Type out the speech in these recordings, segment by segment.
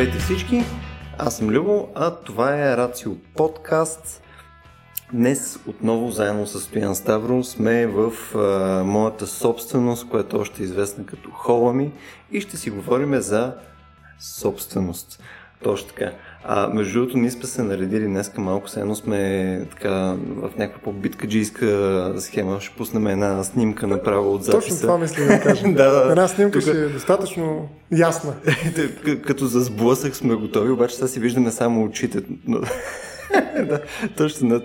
Здравейте всички, аз съм Любо, а това е Рацио подкаст. Днес отново заедно с Стоян Ставро сме в а, моята собственост, която е още е известна като хола ми и ще си говорим за собственост. Точно така. А между другото, ние сме се наредили днеска малко, едно сме така в някаква по-биткаджийска схема. Ще пуснем една снимка направо от записа. Точно това мисля да кажа. да, да. Една снимка Тук... ще е достатъчно ясна. Като за сблъсък сме готови, обаче сега си виждаме само очите. да, точно над,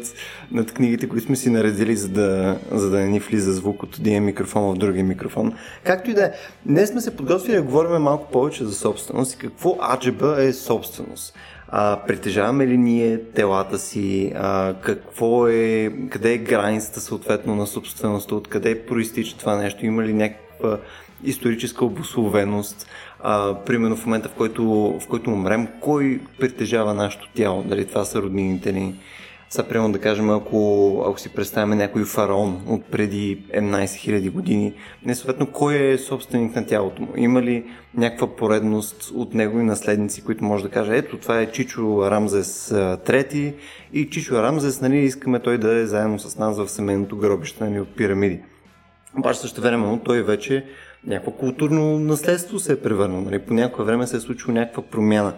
над книгите, които сме си наредили, за да, за да не ни влиза звук от един микрофон в другия микрофон. Както и да е, днес сме се подготвили да говорим малко повече за собственост и какво аджеба е собственост. А, притежаваме ли ние телата си? А, какво е, къде е границата съответно на собствеността? Откъде проистича това нещо? Има ли някаква историческа обословеност? А, примерно в момента, в който, в който умрем, кой притежава нашето тяло? Дали това са роднините ни? Сега, примерно да кажем, ако, ако си представяме някой фараон от преди 11 000 години, не съответно кой е собственик на тялото му? Има ли някаква поредност от негови наследници, които може да каже, ето това е Чичо Рамзес трети и Чичо Рамзес, нали, искаме той да е заедно с нас в семейното гробище нали, от пирамиди. Обаче също време той вече някакво културно наследство се е превърнал. Нали? По някое време се е случило някаква промяна.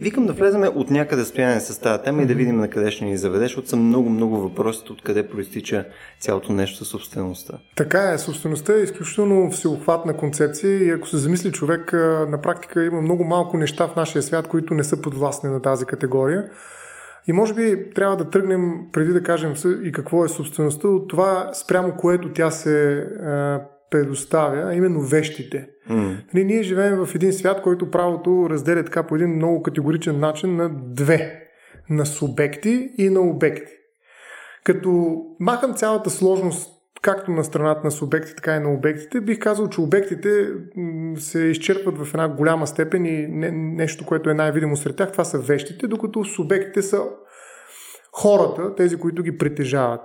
Викам да влеземе от някъде стояне с тази тема и да видим на къде ще ни заведеш, защото са много, много въпроси, откъде проистича цялото нещо собствеността. Така е, собствеността е изключително всеобхватна концепция и ако се замисли човек, на практика има много малко неща в нашия свят, които не са подвластни на тази категория. И може би трябва да тръгнем, преди да кажем и какво е собствеността, от това спрямо което тя се предоставя, а именно вещите. Mm. Нали, ние живеем в един свят, който правото разделя така по един много категоричен начин на две. На субекти и на обекти. Като махам цялата сложност както на страната на субекти, така и на обектите, бих казал, че обектите се изчерпват в една голяма степен и не, нещо, което е най-видимо сред тях, това са вещите, докато субектите са хората, тези, които ги притежават.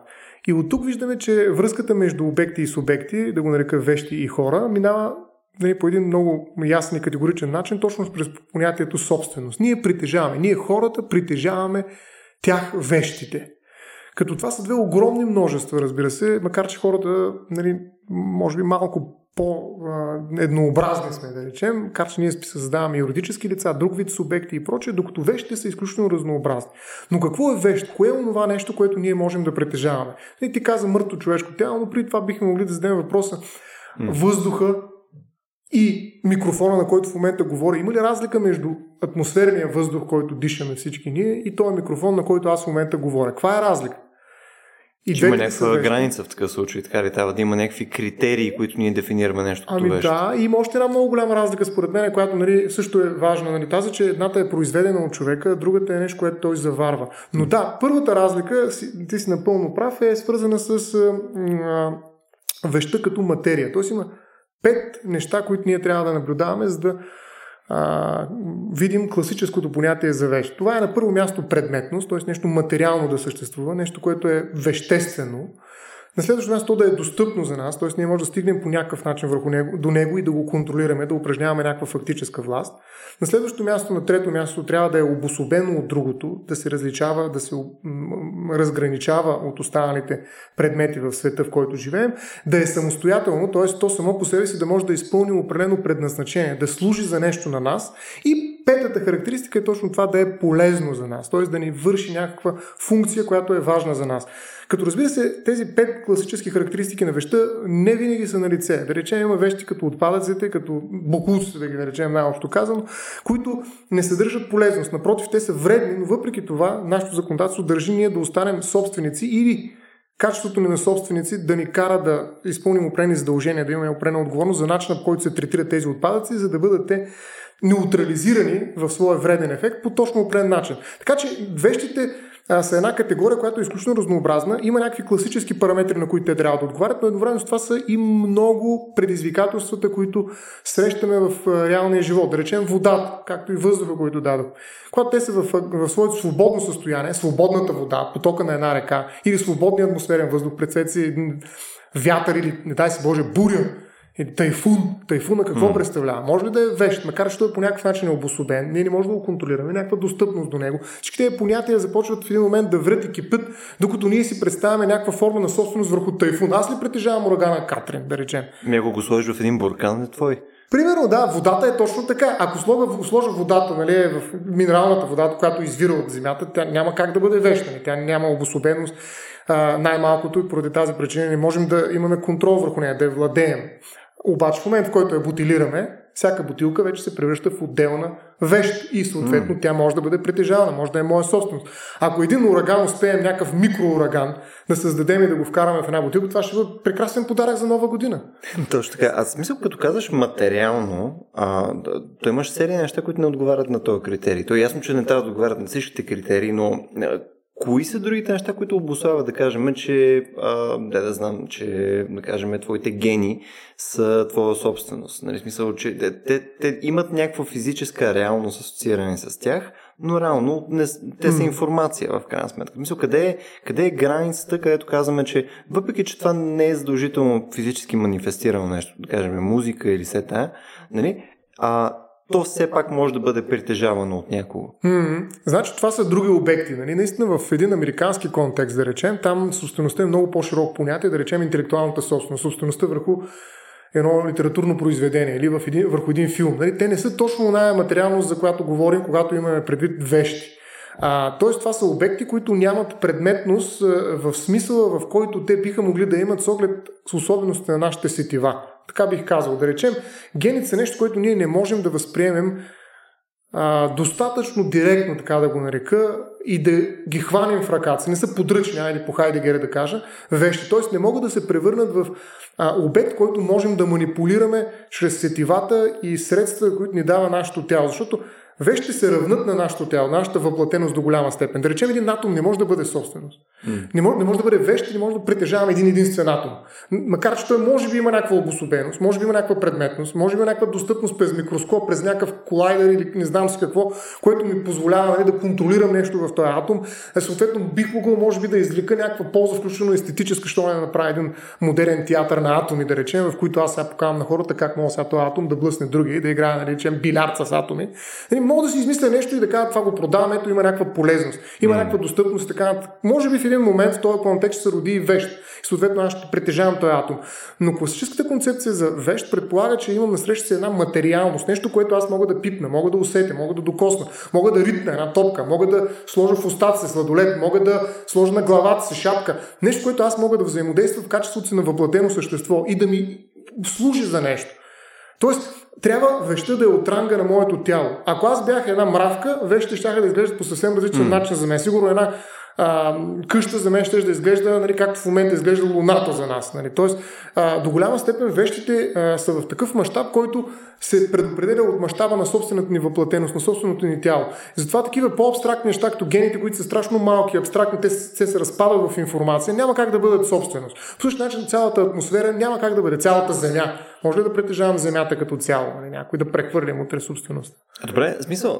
И от тук виждаме, че връзката между обекти и субекти, да го нарека вещи и хора, минава нали, по един много ясен и категоричен начин, точно през понятието собственост. Ние притежаваме, ние хората притежаваме тях вещите. Като това са две огромни множества, разбира се, макар че хората, нали, може би малко по-еднообразни сме, да речем, макар че ние създаваме юридически лица, друг вид субекти и прочее, докато вещите са изключително разнообразни. Но какво е вещ? Кое е онова нещо, което ние можем да притежаваме? И ти каза мъртво човешко тяло, но преди това бихме могли да зададем въпроса въздуха и микрофона, на който в момента говоря. Има ли разлика между атмосферния въздух, който дишаме всички ние, и този микрофон, на който аз в момента говоря? Каква е разлика? И има някаква граница в такъв случай, така ли трябва да има някакви критерии, които ние дефинираме нещо като Ами вещ. да, и има още една много голяма разлика според мен, която нали, също е важна. Нали, тази, че едната е произведена от човека, другата е нещо, което той заварва. Но да, първата разлика, ти си напълно прав, е свързана с а, веща като материя. Тоест има пет неща, които ние трябва да наблюдаваме, за да а, видим класическото понятие за вещ. Това е на първо място предметност, т.е. нещо материално да съществува, нещо, което е веществено, на следващото място да е достъпно за нас, т.е. ние може да стигнем по някакъв начин върху него, до него и да го контролираме, да упражняваме някаква фактическа власт. На следващото място, на трето място, трябва да е обособено от другото, да се различава, да се разграничава от останалите предмети в света, в който живеем, да е самостоятелно, т.е. то само по себе си да може да изпълни определено предназначение, да служи за нещо на нас и петата характеристика е точно това да е полезно за нас, т.е. да ни върши някаква функция, която е важна за нас. Като разбира се, тези пет класически характеристики на веща не винаги са на лице. Да речем, има вещи като отпадъците, като бокуците, да ги наречем най-общо казано, които не съдържат полезност. Напротив, те са вредни, но въпреки това нашето законодателство държи ние да останем собственици или качеството ни на собственици да ни кара да изпълним опрени задължения, да имаме опрена отговорност за начина, по който се третират тези отпадъци, за да бъдат те неутрализирани в своя вреден ефект по точно определен начин. Така че вещите а, са една категория, която е изключително разнообразна. Има някакви класически параметри, на които те трябва да отговарят, но едновременно с това са и много предизвикателствата, които срещаме в реалния живот. Да речем водата, както и въздуха, който дадох. Когато те са в, в своето свободно състояние, свободната вода, потока на една река или свободния атмосферен въздух, пред си вятър или, не дай се Боже, буря, Или тайфун. Тайфуна какво М. представлява? Може ли да е вещ, макар че той по някакъв начин е обособен, ние не можем да го контролираме, някаква достъпност до него. Всички тези понятия започват в един момент да врат и кипят, докато ние си представяме някаква форма на собственост върху тайфун. Аз ли притежавам урагана Катрин, да речем? Ми ако го сложиш в един буркан, е твой. Примерно, да, водата е точно така. Ако сложа, сложа водата нали, в минералната вода, която извира от земята, тя няма как да бъде вещна. нали, Тя няма обособеност. Най-малкото и поради тази причина не можем да имаме контрол върху нея, да я владеем. Обаче в момент, в който я бутилираме, всяка бутилка вече се превръща в отделна вещ и съответно тя може да бъде притежавана, може да е моя собственост. Ако един ураган успеем, някакъв микроураган, да създадем и да го вкараме в една бутилка, това ще бъде прекрасен подарък за нова година. Точно така. Аз мисля, като казваш материално, а, то имаш серия неща, които не отговарят на този критерий. То е ясно, че не трябва да отговарят на всичките критерии, но кои са другите неща, които обославят да кажем, че а, да, да знам, че да кажем, твоите гени са твоя собственост. Нали, смисъл, че те, те, имат някаква физическа реалност асоцииране с тях, но реално не, те са информация в крайна сметка. В Смисъл, къде е, къде е границата, където казваме, че въпреки, че това не е задължително физически манифестирано нещо, да кажем музика или все тая, нали, а, то все пак може да бъде притежавано от някого. М, Значи това са други обекти. Нали? Наистина в един американски контекст, да речем, там собствеността е много по-широк понятие, да речем интелектуалната собственост, собствеността върху едно литературно произведение или в един, върху един филм. Нали? Те не са точно оная материалност, за която говорим, когато имаме предвид вещи. А, тоест, това са обекти, които нямат предметност в смисъла, в който те биха могли да имат с оглед с особеностите на нашите сетива. Така бих казал. Да речем, гените са нещо, което ние не можем да възприемем а, достатъчно директно, така да го нарека, и да ги хванем в ръката. Не са подръчни, айде по Хайдегер да кажа, вещи. Т.е. не могат да се превърнат в а, обект, който можем да манипулираме чрез сетивата и средства, които ни дава нашето тяло. Защото вещите се равнат на нашето тяло, нашата въплатеност до голяма степен. Да речем, един атом не може да бъде собственост. Не, може, не може да бъде вещ не може да притежаваме един единствен атом. Макар, че той може би има някаква обособеност, може би има някаква предметност, може би има някаква достъпност през микроскоп, през някакъв колайдер или не знам си какво, което ми позволява нали, да контролирам нещо в този атом. Е, съответно, бих могъл, може би, да извлека някаква полза, включително естетическа, що не да направя един модерен театър на атоми, да речем, в които аз сега покавам на хората как мога сега този атом да блъсне други да играе, да речем, билярд с атоми. Нали, мога да си измисля нещо и да кажа, това го продавам, ето има някаква полезност, има някаква достъпност и така. Може би в един момент в този контекст се роди и вещ. И съответно аз ще притежавам този атом. Но класическата концепция за вещ предполага, че имам насреща си една материалност, нещо, което аз мога да пипна, мога да усетя, мога да докосна, мога да ритна една топка, мога да сложа в устата си сладолет, мога да сложа на главата си шапка. Нещо, което аз мога да взаимодействам в качеството си на въплатено същество и да ми служи за нещо. Тоест, трябва вещта да е от ранга на моето тяло. Ако аз бях една мравка, вещите ще да изглеждат по съвсем различен mm. начин за мен. Сигурно една а, къща за мен ще да изглежда, нали, както в момента изглежда луната за нас. Нали. Тоест, а, до голяма степен вещите а, са в такъв мащаб, който се предопределя от мащаба на собствената ни въплатеност, на собственото ни тяло. Затова такива по-абстрактни неща, като гените, които са страшно малки, абстрактни, те, се- те се разпадат в информация, няма как да бъдат собственост. По същия начин цялата атмосфера няма как да бъде цялата Земя. Може ли да притежавам Земята като цяло? Нали? Някой да прехвърлим утре собственост. Добре, смисъл,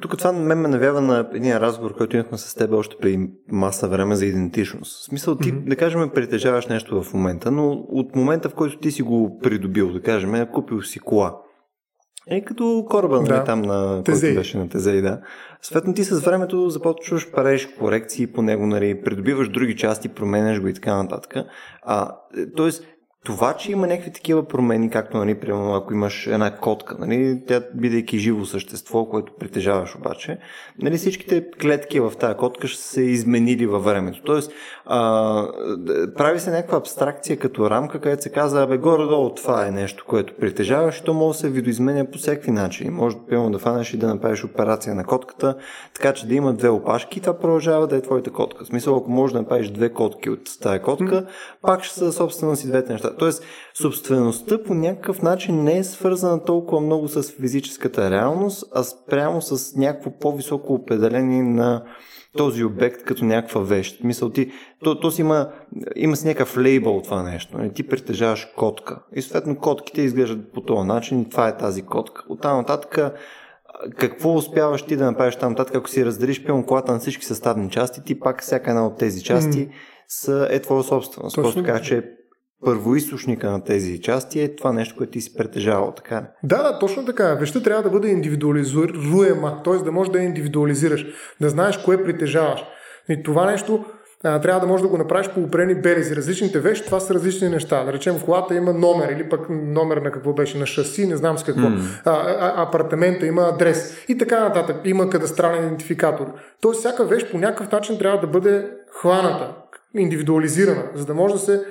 тук това мен ме навява на един разговор, който имахме с теб още преди маса време за идентичност. В смисъл, ти, mm-hmm. да кажем, притежаваш нещо в момента, но от момента, в който ти си го придобил, да кажем, купил си кола. Е като кораба, нали, Да. там на Тезей. който беше на Тезей, да. Съответно, ти с времето започваш правиш корекции по него, нали, придобиваш други части, променяш го и така нататък. А, е, тоест, това, че има някакви такива промени, както, нали, примерно, ако имаш една котка, нали, тя бидейки живо същество, което притежаваш обаче, нали, всичките клетки в тази котка ще се изменили във времето. Тоест, а, прави се някаква абстракция като рамка, където се казва, абе, горе-долу това е нещо, което притежаваш и то може да се видоизменя по всякакви начини. Може, примерно, да фанеш и да направиш операция на котката, така че да има две опашки това продължава да е твоята котка. В смисъл, ако можеш да направиш две котки от тази котка, пак ще са собствена си двете неща. Тоест, собствеността по някакъв начин не е свързана толкова много с физическата реалност, а спрямо с някакво по-високо определение на този обект като някаква вещ. Мисъл ти, то, то си има, има си някакъв лейбъл това нещо. нали? Ти притежаваш котка. И съответно котките изглеждат по този начин и това е тази котка. От там нататък какво успяваш ти да направиш там нататък, ако си разделиш пилно колата на всички съставни части, ти пак всяка една от тези части са, е твоя собственост. Точно Просто така. че първоисточника на тези части е това нещо, което ти си притежавал, така Да, да, точно така. Вещта трябва да бъде индивидуализируема, т.е. да можеш да я индивидуализираш, да знаеш кое притежаваш. И това нещо а, трябва да можеш да го направиш по опрени белези. Различните вещи, това са различни неща. Да речем, колата има номер или пък номер на какво беше, на шаси, не знам с какво. Mm. А, а, апартамента има адрес и така нататък. Има кадастрален идентификатор. Тоест, всяка вещ по някакъв начин трябва да бъде хваната, индивидуализирана, за да може да се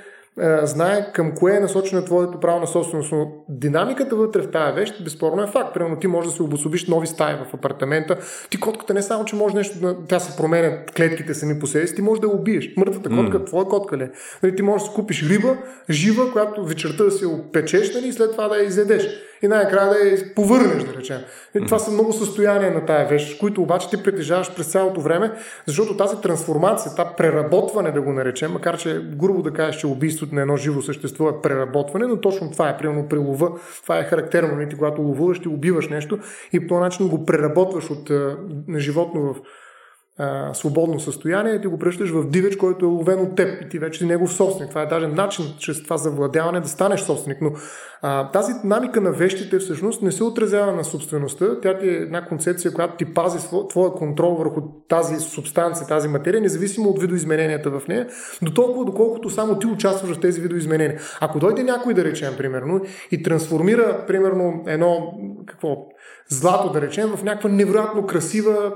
знае към кое е насочено твоето право на собственост. Но динамиката вътре в тази вещ, безспорно е факт. Примерно ти можеш да се обособиш нови стаи в апартамента. Ти котката не само, че може нещо, тя се променя клетките сами по себе си, ти можеш да я убиеш. Мъртвата котка, mm. твоя котка ли? Е? Нали, ти можеш да купиш риба, жива, която вечерта да си опечеш нали, и след това да я изедеш и най-накрая да я повърнеш, да речем. И това са много състояния на тая вещ, които обаче ти притежаваш през цялото време, защото тази трансформация, това преработване, да го наречем, макар че грубо да кажеш, че убийството на едно живо същество е преработване, но точно това е, примерно при лова, това е характерно, когато ловуваш, ти убиваш нещо и по този начин го преработваш от на животно в свободно състояние, ти го превръщаш в дивеч, който е ловен от теб и ти вече си негов собственик. Това е даже начин, чрез това завладяване да станеш собственик. Но а, тази динамика на вещите всъщност не се отразява на собствеността. Тя ти е една концепция, която ти пази твоя контрол върху тази субстанция, тази материя, независимо от видоизмененията в нея, до толкова, доколкото само ти участваш в тези видоизменения. Ако дойде някой, да речем, примерно, и трансформира, примерно, едно, какво, злато, да речем, в някаква невероятно красива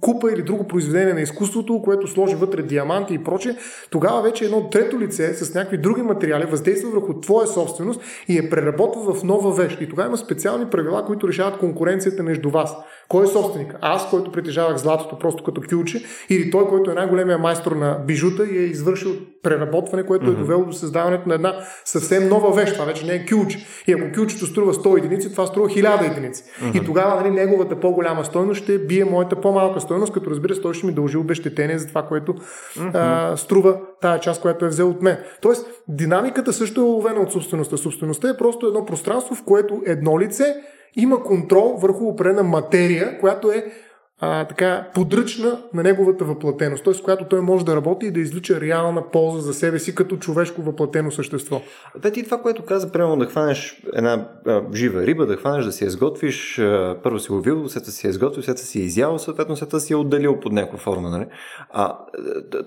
купа или друго произведение на изкуството, което сложи вътре диаманти и прочее, тогава вече едно трето лице с някакви други материали въздейства върху твоя собственост и е преработва в нова вещ. И тогава има специални правила, които решават конкуренцията между вас. Кой е собственик? Аз, който притежавах златото просто като кюче, или той, който е най-големия майстор на бижута и е извършил преработване, което е довело до създаването на една съвсем нова вещ. Това вече не е кюче. И ако кючето струва 100 единици, това струва 1000 единици. И тогава нали, неговата по-голяма стойност ще бие моята по-малка стойност, като разбира се, той ще ми дължи обещетение за това, което а, струва тая част, която е взел от мен. Тоест, динамиката също е уловена от собствеността. Собствеността е просто едно пространство, в което едно лице има контрол върху определена материя, която е а, така подръчна на неговата въплатеност, т.е. която той може да работи и да излича реална полза за себе си като човешко въплатено същество. Да, ти това, което каза, примерно да хванеш една а, жива риба, да хванеш да си я изготвиш, а, първо си ловил, след си я изготвил, след си я изял, съответно след си я отделил под някаква форма. Нали? А,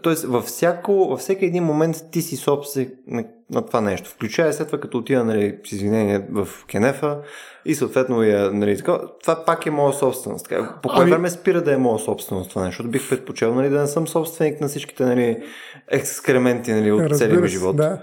тоест, във, във всеки един момент ти си собственик на това нещо. Включая след това, като отида, нали, с извинение, в Кенефа и съответно я, нали, така, това пак е моя собственост. Така. По кое ами... време спира да е моя собственост това нещо? Бих предпочел нали, да не съм собственик на всичките нали, екскременти нали, от целия ми живот. Да.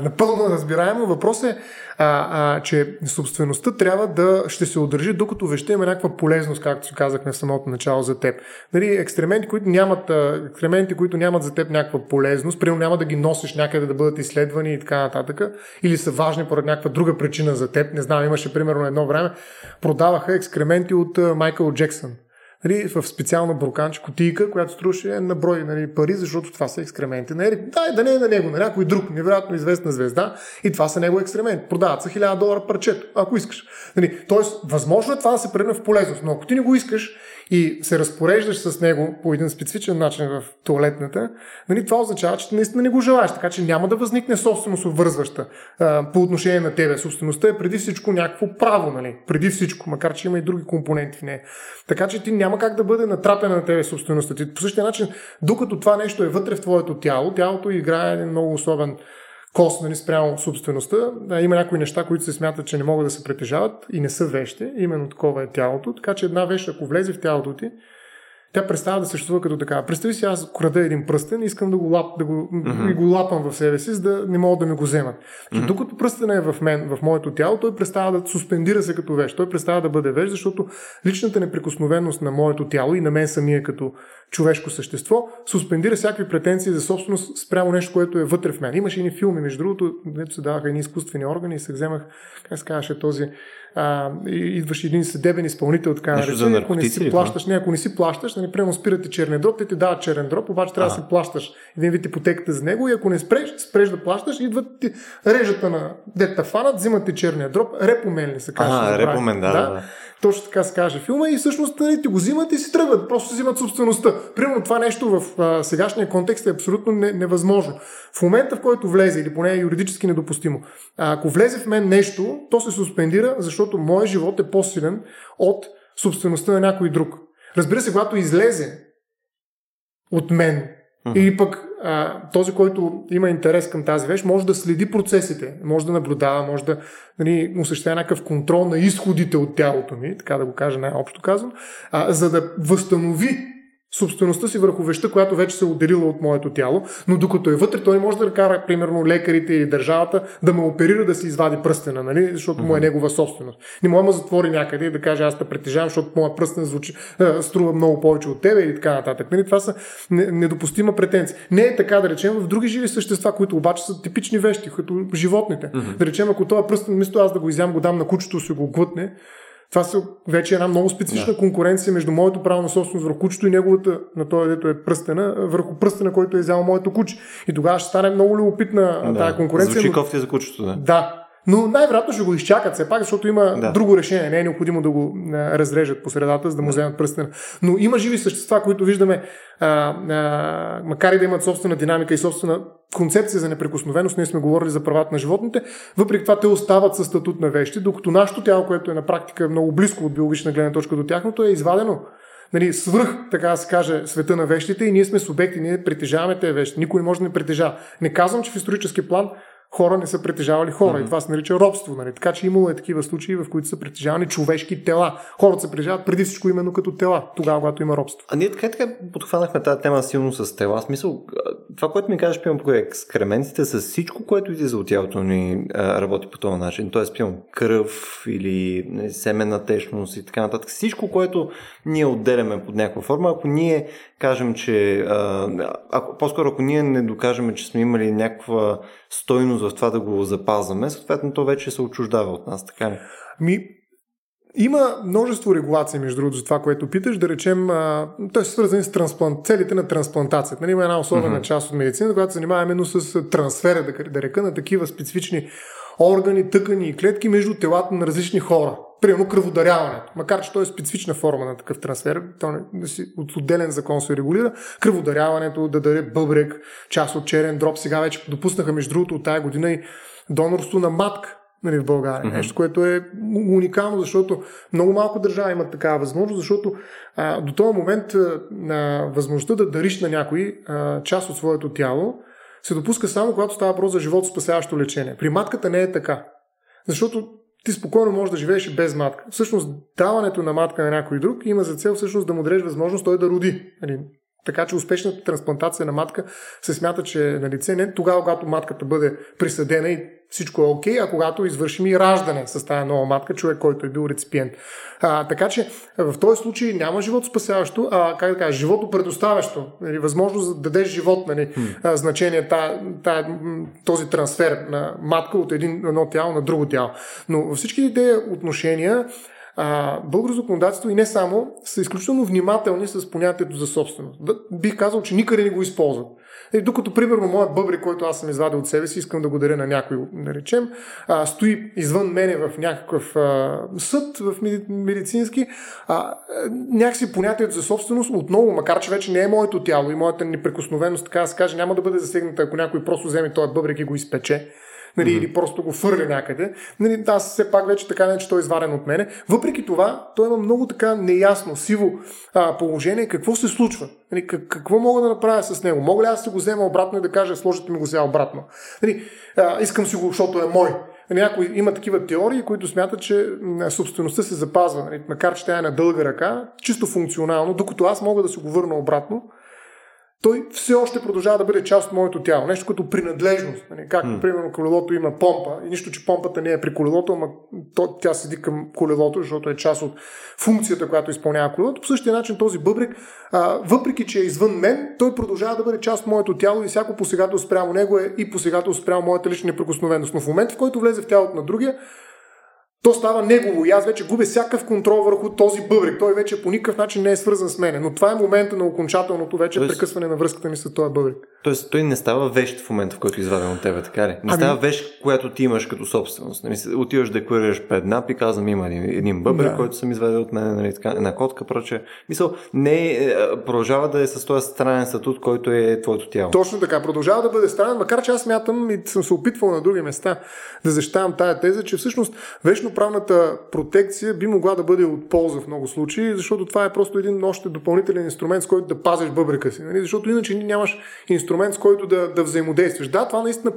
Напълно разбираемо. Въпрос е, а, а, че собствеността трябва да ще се удържи, докато веща има някаква полезност, както си казахме в самото начало за теб. Нали, екстременти, които нямат, екстременти, които нямат за теб някаква полезност, примерно няма да ги носиш някъде да бъдат изследвани и така нататък, или са важни поради някаква друга причина за теб. Не знам, имаше примерно едно време, продаваха екскременти от Майкъл Джексън нали, в специална броканч, кутийка, която струваше на брой нали, пари, защото това са екскременти. Нали, дай да не е на него, на някой друг, невероятно известна звезда, и това са него екскременти. Продават се 1000 долара парчето, ако искаш. Нали, тоест, възможно е това да се превърне в полезност, но ако ти не го искаш и се разпореждаш с него по един специфичен начин в туалетната, нали, това означава, че наистина не го желаеш, така че няма да възникне собственост обвързваща а, по отношение на тебе. Собствеността е преди всичко някакво право, нали, преди всичко, макар че има и други компоненти в нея. Така че ти няма как да бъде натрапена на тебе собствеността ти. По същия начин, докато това нещо е вътре в твоето тяло, тялото играе един много особен кост нали, спрямо собствеността. Има някои неща, които се смятат, че не могат да се притежават и не са вещи. Именно такова е тялото. Така че една вещ, ако влезе в тялото ти, тя престава да съществува като така. Представи си, аз крада един пръстен и искам да го, лап, да го, mm-hmm. го лапам в себе си, за да не могат да ми го вземат. Mm-hmm. Докато пръстен е в мен, в моето тяло, той престава да суспендира се като вещ. Той престава да бъде вещ, защото личната неприкосновеност на моето тяло и на мен самия като човешко същество суспендира всякакви претенции за собственост спрямо нещо, което е вътре в мен. Имаше и филми, между другото, дето се даваха едни изкуствени органи и се вземах, как се казваше този а, идваш един съдебен изпълнител, така наречен, ако не си плащаш, не, ако не си плащаш, нали, прямо спирате черния дроп, те ти дават черен дроп, обаче трябва да си плащаш един вид ипотеката за него и ако не спреш, спреш да плащаш, идват ти режата на дета фанат, взимат ти черния дроп, репомен ли се казва. А, репомен, да, да. Точно така се каже филма и всъщност нали, ти го взимат и си тръгват, просто си взимат собствеността. Примерно това нещо в а, сегашния контекст е абсолютно не, невъзможно. В момента, в който влезе, или поне е юридически недопустимо, а, ако влезе в мен нещо, то се суспендира, защото моят живот е по-силен от собствеността на някой друг. Разбира се, когато излезе от мен, uh-huh. или пък този, който има интерес към тази вещ, може да следи процесите, може да наблюдава, може да нали, осъществява някакъв контрол на изходите от тялото ми, така да го кажа най-общо казвам, а, за да възстанови собствеността си върху веща, която вече се е отделила от моето тяло, но докато е вътре, той може да кара, примерно, лекарите или държавата да ме оперира да си извади пръстена, нали? защото mm-hmm. му е негова собственост. Не може да затвори някъде и да каже аз те притежавам, защото моят пръстен звучи, струва много повече от тебе и така нататък. Нали? Това са недопустима претенция. Не е така, да речем, в други живи същества, които обаче са типични вещи, като животните. Mm-hmm. Да речем, ако това пръстен, вместо аз да го изям, го дам на кучето, си го глътне, това са вече една много специфична да. конкуренция между моето право на собственост върху кучето и неговата, на този, дето е пръстена, върху пръстена, който е взял моето куче. И тогава ще стане много любопитна да. тази конкуренция. Звучи кофти за кучето, да. Да, но най-вероятно ще го изчакат все пак, защото има да. друго решение. Не е необходимо да го разрежат по средата, за да му вземат пръстена. Но има живи същества, които виждаме, а, а, макар и да имат собствена динамика и собствена концепция за неприкосновеност, ние сме говорили за правата на животните, въпреки това те остават със статут на вещи, докато нашето тяло, което е на практика много близко от биологична гледна точка до тяхното, е извадено нали, свръх, така да се каже, света на вещите и ние сме субекти, ние притежаваме тези вещи. Никой не може да не притежава. Не казвам, че в исторически план хора не са притежавали хора. Mm-hmm. И това се нарича робство. Нали? Така че имало е такива случаи, в които са притежавани човешки тела. Хората се притежават преди всичко именно като тела, тогава, когато има робство. А ние така така подхванахме тази тема силно с тела. Смисъл, това, което ми кажеш, пием по екскрементите, с всичко, което излиза от тялото ни, работи по този начин. Тоест, пием кръв или семена течност и така нататък. Всичко, което ние отделяме под някаква форма, ако ние кажем, че ако, по-скоро ако ние не докажем, че сме имали някаква стойност в това да го запазваме, съответно то вече се отчуждава от нас, така ли? Ми, има множество регулации, между другото, за това, което питаш. Да речем, а, той е свързан с трансплант, целите на трансплантацията. Нали, има една особена uh-huh. част от медицина, която се занимава именно с трансфера, да, да река, на такива специфични органи, тъкани и клетки между телата на различни хора. Примерно кръводаряването. Макар, че то е специфична форма на такъв трансфер, то не, да си, от отделен закон се регулира. Кръводаряването, да даде бъбрек, част от черен дроб. Сега вече допуснаха, между другото, от тази година и донорство на матка нали, в България. Mm-hmm. Нещо, което е уникално, защото много малко държави имат такава възможност, защото а, до този момент а, възможността да дариш на някой а, част от своето тяло се допуска само когато става въпрос за живот спасяващо лечение. При матката не е така. Защото ти спокойно можеш да живееш и без матка. Всъщност, даването на матка на някой друг има за цел всъщност да му дадеш възможност той да роди. Така че успешната трансплантация на матка се смята, че е на лице не тогава, когато матката бъде присъдена и всичко е окей, okay, а когато извършим и раждане с тази нова матка, човек, който е бил реципиент. А, така че в този случай няма живот спасяващо, а как да кажа, живото предоставящо. Нали, възможност да дадеш живот, нали, hmm. значение, та, та, този трансфер на матка от един, едно тяло на друго тяло. Но във всички тези отношения а, българско законодателство и не само са изключително внимателни с понятието за собственост. Да, бих казал, че никъде не го използват. И докато, примерно, моят бъбри, който аз съм извадил от себе си, искам да го даря на някой, наречем, а, стои извън мене в някакъв а, съд, в медицински, а, някакси понятието за собственост отново, макар че вече не е моето тяло и моята неприкосновеност, така да се каже, няма да бъде засегната, ако някой просто вземе този бъбрик и го изпече нали, mm-hmm. или просто го фърля някъде. Нали, аз все пак вече така не, че той е изварен от мене. Въпреки това, той има много така неясно, сиво а, положение. Какво се случва? Нали, как, какво мога да направя с него? Мога ли аз да го взема обратно и да кажа, сложите ми го сега обратно? Нали, а, искам си го, защото е мой. Някой има такива теории, които смятат, че собствеността се запазва, нали, макар че тя е на дълга ръка, чисто функционално, докато аз мога да се го върна обратно той все още продължава да бъде част от моето тяло. Нещо като принадлежност. Нали? Как, mm. примерно, колелото има помпа и нищо, че помпата не е при колелото, ама то, тя седи към колелото, защото е част от функцията, която изпълнява колелото. По същия начин този бъбрик, а, въпреки че е извън мен, той продължава да бъде част от моето тяло и всяко посегателство спрямо него е и посегателство спрямо моята лична неприкосновеност. Но в момента, в който влезе в тялото на другия, то става негово и аз вече губя всякакъв контрол върху този бъбрик. Той вече по никакъв начин не е свързан с мене. Но това е момента на окончателното вече Тоест, прекъсване на връзката ми с този бъбрик. Тоест, той не става вещ в момента, в който е изваден от тебе, така ли? Не ами... става вещ, която ти имаш като собственост. Нали, отиваш да декларираш пред НАП и казвам, има един, един бъбър, да. който съм извадил от мен, нали, така, една котка, проче. Мисъл, не е, продължава да е с този странен статут, който е твоето тяло. Точно така, продължава да бъде странен, макар че аз мятам и съм се опитвал на други места да защитавам тая теза, че всъщност вечноправната протекция би могла да бъде от полза в много случаи, защото това е просто един още допълнителен инструмент, с който да пазиш бъбрика си. Нали? Защото иначе нямаш инструмент, с който да, да взаимодействаш. Да, това наистина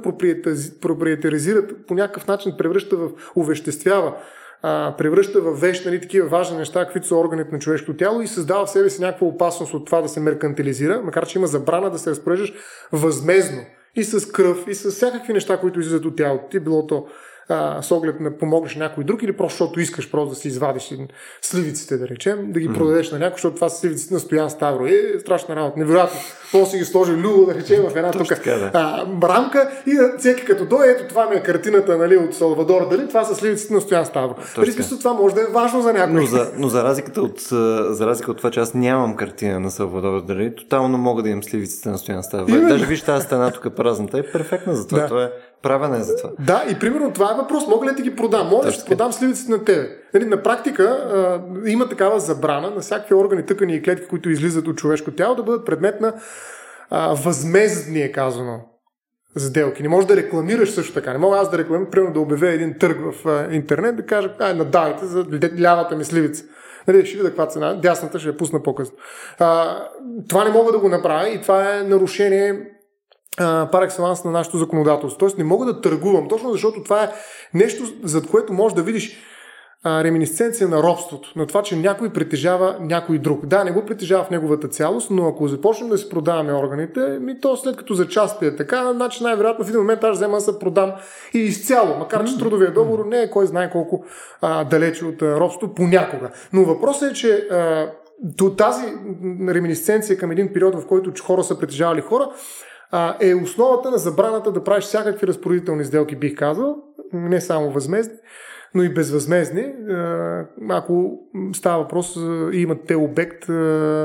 проприетаризира, по някакъв начин превръща в увеществява а, превръща в вещ нали, такива важни неща, каквито са органите на човешкото тяло и създава в себе си някаква опасност от това да се меркантилизира, макар че има забрана да се разпореждаш възмезно и с кръв, и с всякакви неща, които излизат от тялото ти, било то а, с оглед на помогнеш някой друг или просто защото искаш просто да си извадиш сливиците, да речем, да ги mm. продадеш на някой, защото това са сливиците на Стоян Ставро. Е, страшна работа, невероятно. После си ги сложи люло, да речем, в една тук да. а, рамка и всеки като дойде, ето това ми е картината нали, от Салвадор, дали това са сливиците на Стоян Ставро. Нали, смисъл, това може да е важно за някой. Но за, но за, разликата от, за разлика от това, че аз нямам картина на Салвадор дали, тотално мога да имам сливиците на Стоян Ставро. Даже виж тази стена тук празната е перфектна за това. Да. Това е Правена е за това. Да, и примерно това е въпрос. Мога ли да ти ги продам? Мога да ще продам сливиците на тебе. Нали, на практика а, има такава забрана на всякакви органи, тъкани и клетки, които излизат от човешко тяло, да бъдат предмет на а, възмездни, е казано, сделки. Не можеш да рекламираш също така. Не мога аз да рекламирам, примерно да обявя един търг в а, интернет, да кажа, ай, надавайте за лявата ми сливица. Нали, ще видя каква цена, дясната ще я пусна по-късно. А, това не мога да го направя и това е нарушение пар екселанс на нашето законодателство. Тоест не мога да търгувам, точно защото това е нещо, за което можеш да видиш а, реминисценция на робството, на това, че някой притежава някой друг. Да, не го притежава в неговата цялост, но ако започнем да си продаваме органите, ми то след като за част е така, значи най-вероятно в един момент аз взема да се продам и изцяло, макар че трудовия договор не е кой знае колко а, далече от а, робството понякога. Но въпросът е, че а, тази реминисценция към един период, в който хора са притежавали хора, а, е основата на забраната да правиш всякакви разпоредителни сделки, бих казал, не само възмезни, но и безвъзмезни, ако става въпрос и имат те обект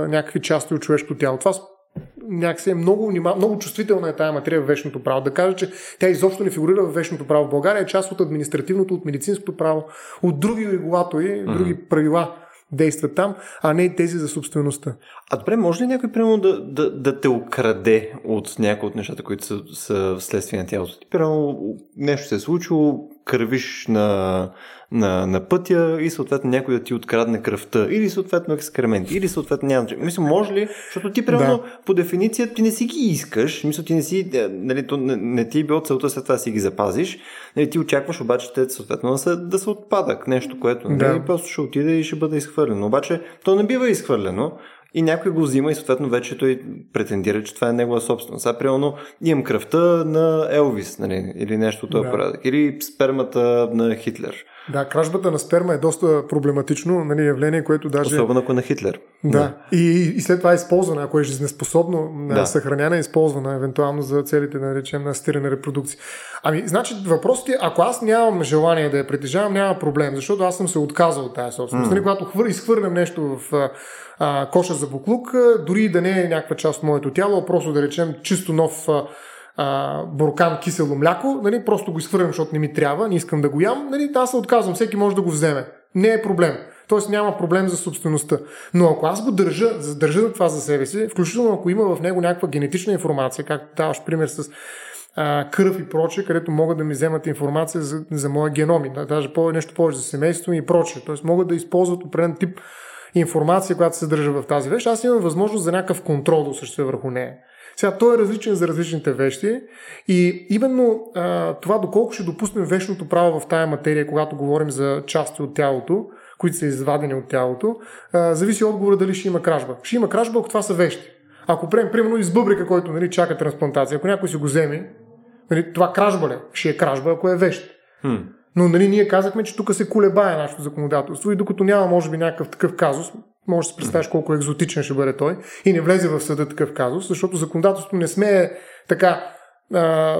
някакви части от човешкото тяло. Това някакси е много, много чувствителна е тая материя в вечното право. Да кажа, че тя изобщо не фигурира в вечното право в България, е част от административното, от медицинското право, от други регулатори, mm-hmm. други правила действат там, а не тези за собствеността. А добре, може ли някой, примерно, да, да, да те украде от някои от нещата, които са, са вследствие на тялото ти? Примерно, нещо се е случило, кървиш на, на, на пътя и съответно някой да ти открадне кръвта, или съответно екскремент, или съответно няма. Мисля, може ли, защото ти, примерно, да. по дефиниция, ти не си ги искаш, мисля, ти не си, е, нали, то не, не ти е било целта след това да си ги запазиш, нали, ти очакваш обаче те съответно да са, да са отпадък, нещо, което нали, да. просто ще отиде и ще бъде изхвърлено. Обаче, то не бива изхвърлено, и някой го взима и съответно вече той претендира, че това е негова собственост. Сега, примерно, имам кръвта на Елвис, нали, или нещо от този да. порядък, или спермата на Хитлер. Да, кражбата на сперма е доста проблематично нали, явление, което даже... Особено ако е на Хитлер. Да, да. И, и след това е използвана, ако е жизнеспособно, да. съхраняна е използвана, евентуално за целите, да речем, на стиране репродукция. Ами, значи, въпросът е, ако аз нямам желание да я притежавам, няма проблем, защото аз съм се отказал от тази собственост. Mm. Нали, когато хвър, изхвърлям нещо в а, коша за буклук, дори да не е някаква част от моето тяло, а просто да речем чисто нов а, буркан кисело мляко, нали, просто го изхвърлям, защото не ми трябва, не искам да го ям, нали, аз се отказвам, всеки може да го вземе. Не е проблем. Тоест няма проблем за собствеността. Но ако аз го държа, държа това за себе си, включително ако има в него някаква генетична информация, както даваш пример с кръв и прочее, където могат да ми вземат информация за, за моя геном и даже по, нещо повече за семейство и прочее. Тоест могат да използват определен тип информация, която се съдържа в тази вещ. Аз имам възможност за някакъв контрол да осъществя върху нея. Сега, той е различен за различните вещи и именно а, това доколко ще допуснем вечното право в тая материя, когато говорим за части от тялото, които са извадени от тялото, а, зависи от отговора дали ще има кражба. Ще има кражба, ако това са вещи. Ако приемем, примерно, избъбрика, който нали, чака трансплантация, ако някой си го вземе, нали, това кражба ли? Ще е кражба, ако е вещ. Hmm. Но нали, ние казахме, че тук се колебае нашето законодателство и докато няма, може би, някакъв такъв казус, може да си представиш колко екзотичен ще бъде той и не влезе в съда такъв казус, защото законодателството не смее така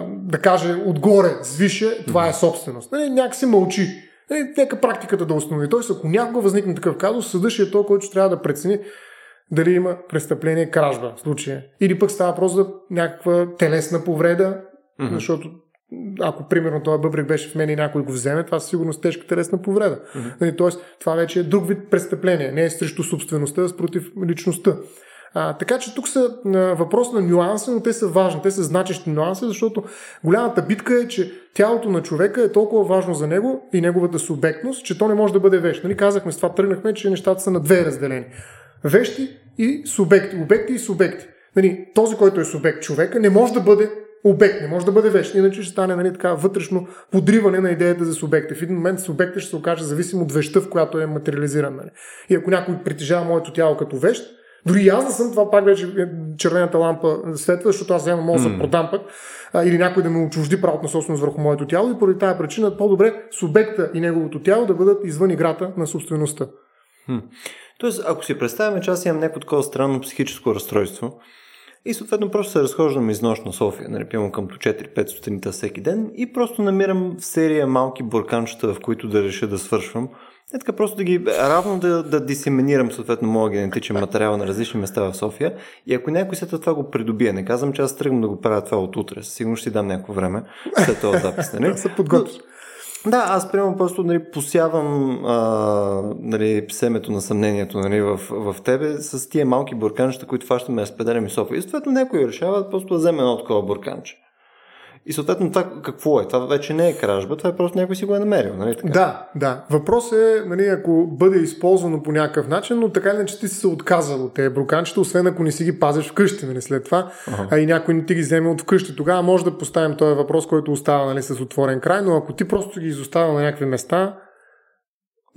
да каже отгоре, свише, това е собственост. Нали, някак се мълчи. Нали, нека практиката да установи. Тоест, ако някога възникне такъв казус, съдът ще е той, който трябва да прецени дали има престъпление кражба в случая. Или пък става просто за някаква телесна повреда, mm-hmm. защото ако примерно този бъбрик беше в мен и някой го вземе, това със сигурност тежка телесна повреда. Mm-hmm. Тоест, това вече е друг вид престъпление. Не е срещу собствеността, а против личността. А, така че тук са а, въпрос на нюанси, но те са важни, те са значещи нюанси, защото голямата битка е, че тялото на човека е толкова важно за него и неговата субектност, че то не може да бъде вещ. Нали, казахме с това, тръгнахме, че нещата са на две разделени. Вещи и субекти. Обекти и субекти. Нали, този, който е субект човека, не може да бъде обект, не може да бъде вещ, иначе ще стане нали, така вътрешно подриване на идеята за субекта. В един момент субектът ще се окаже зависим от вещта, в която е материализиран. Нали. И ако някой притежава моето тяло като вещ, дори аз да съм, това пак вече е червената лампа светва, защото аз няма мога да mm. продам пък, а, или някой да ме отчужди правото на собственост върху моето тяло и поради тази причина по-добре субекта и неговото тяло да бъдат извън играта на собствеността. Хм. Тоест, ако си представяме, че аз имам някакво такова странно психическо разстройство и съответно просто се разхождам из нощ на София, нали, пивам към 4-5 сутринта всеки ден и просто намирам серия малки бурканчета, в които да реша да свършвам е така просто да ги равно да, да дисеминирам съответно моя генетичен материал на различни места в София и ако някой след това го придобие, не казвам, че аз тръгвам да го правя това от утре, сигурно ще ти дам някакво време след този запис. Нали? се подготвиш. Да, аз примерно просто нали, посявам а, нали, семето на съмнението нали, в, в тебе с тия малки бурканчета, които фащаме, разпределям и София. И съответно някой решава просто да вземе едно такова бурканче. И съответно това какво е? Това вече не е кражба, това е просто някой си го е намерил. Нали, така? Да, да. Въпрос е, нали, ако бъде използвано по някакъв начин, но така или иначе ти си се отказал от тези броканчета, освен ако не си ги пазиш вкъщи нали, след това, ага. а и някой не ти ги вземе от вкъщи. Тогава може да поставим този въпрос, който остава нали, с отворен край, но ако ти просто ги изоставя на някакви места,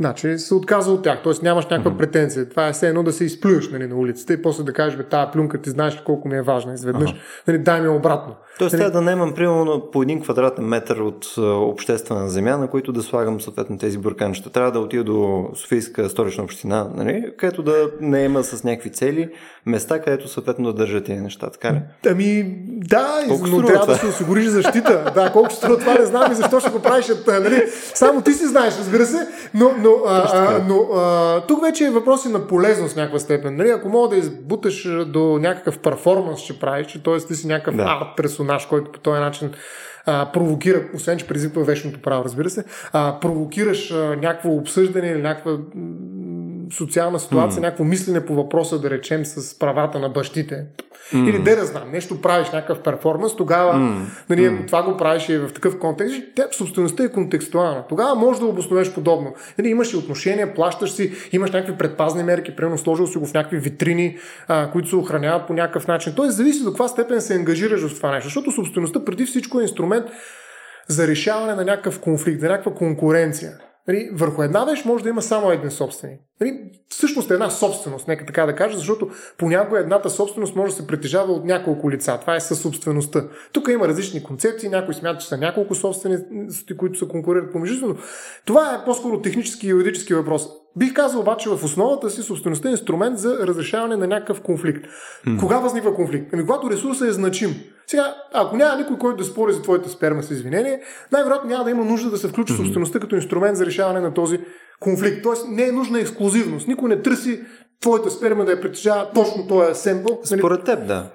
Значи се отказва от тях, т.е. нямаш някаква mm-hmm. претенция. Това е все едно да се изплюеш нали, на улицата и после да кажеш, бе, тази плюнка ти знаеш колко ми е важна изведнъж. Uh-huh. Нали, дай ми обратно. Тоест, нали... да наемам примерно по един квадратен метър от обществена земя, на които да слагам съответно тези бурканчета. Трябва да отида до Софийска столична община, нали, където да наема с някакви цели места, където съответно да държат тези неща, така ли? Ами, да, колко но трябва това? да се осигуриш защита. да, колко струва това не знам и защо ще го правиш. Нали? Само ти си знаеш, разбира се, но, но, а, а, но а, тук вече е въпрос на полезност в някаква степен. Нали? Ако мога да избуташ до някакъв перформанс, ще правиш, че т.е. ти си някакъв да. арт персонаж, който по този начин а, провокира, освен че предизвиква вечното право, разбира се, а, провокираш а, някакво обсъждане или някаква социална ситуация, mm. някакво мислене по въпроса, да речем, с правата на бащите. Mm. Или де да знам, нещо правиш, някакъв перформанс, тогава, mm. нали, ако mm. това го правиш и е в такъв контекст, те, собствеността е контекстуална. Тогава можеш да обосновеш подобно. Нали, имаш и отношения, плащаш си, имаш някакви предпазни мерки, примерно сложил си го в някакви витрини, а, които се охраняват по някакъв начин. Тоест, зависи до каква степен се ангажираш в това нещо. Защото собствеността преди всичко е инструмент за решаване на някакъв конфликт, на някаква конкуренция. Нали, върху една вещ може да има само един собственик. Нали, всъщност е една собственост, нека така да кажа, защото понякога едната собственост може да се притежава от няколко лица. Това е със собствеността. Тук има различни концепции, някои смятат, че са няколко собственици, които се конкурират помежду но това е по-скоро технически и юридически въпрос. Бих казал обаче в основата си собствеността е инструмент за разрешаване на някакъв конфликт. Mm. Кога възниква конфликт? Ами когато ресурсът е значим. Сега, ако няма никой, който да спори за твоята сперма с извинение, най-вероятно няма да има нужда да се включи mm-hmm. собствеността като инструмент за решаване на този конфликт. Тоест не е нужна ексклюзивност. Никой не търси твоята сперма да я притежава точно този семпъл. Нали? Според теб, да.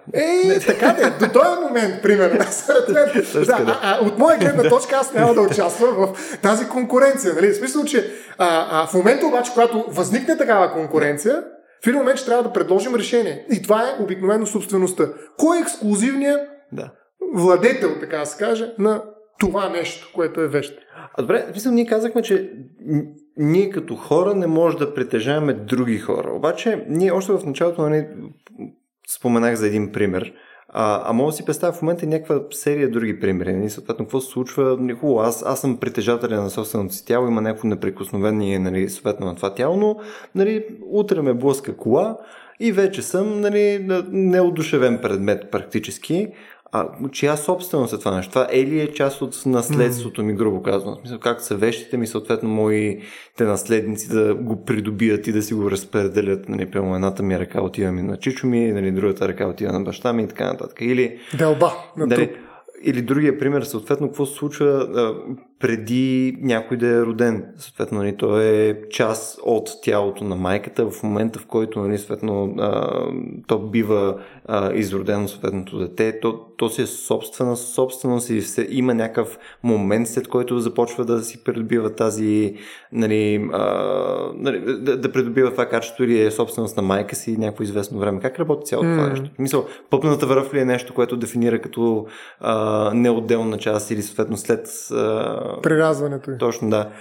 Не, така де, до този момент, примерно. да, а, а, от моя гледна точка аз няма да участвам в тази конкуренция. Нали? В смисъл, че а, а, в момента обаче, когато възникне такава конкуренция, в един момент ще трябва да предложим решение. И това е обикновено собствеността. Кой е ексклюзивният да. владетел, така да се каже, на това нещо, което е вещ? А добре, мисля, ние казахме, че ние като хора не може да притежаваме други хора. Обаче, ние още в началото нали, споменах за един пример. А, а мога да си представя в момента някаква серия други примери. Нали? Съответно, какво се случва? Нали, хубаво, аз, аз съм притежателя на собственото си тяло, има някакво неприкосновение нали, съответно на това тяло, но нали, утре ме блъска кола и вече съм нали, неодушевен предмет практически. А чия собственост е това нещо? Това е ли е част от наследството ми, грубо казано? Смисъл, как са вещите ми, съответно, моите наследници да го придобият и да си го разпределят. Нали, прямо едната ми ръка отива ми на чичо ми, нали, другата ръка отива на баща ми и така нататък. Или, Делба на дали, Или другия пример, съответно, какво се случва преди някой да е роден. Съответно, нали, то е част от тялото на майката в момента, в който нали, съответно, а, то бива а, изродено съответното дете. То, то си е собствена собственост и се, има някакъв момент, след който започва да си придобива тази, нали, а, нали, да, да придобива това качество или е собственост на майка си някакво известно време. Как работи цялото mm. това нещо? Мисъл, пъпната връв ли е нещо, което дефинира като а, неотделна част или съответно след... А... Прирязването. Точно, да.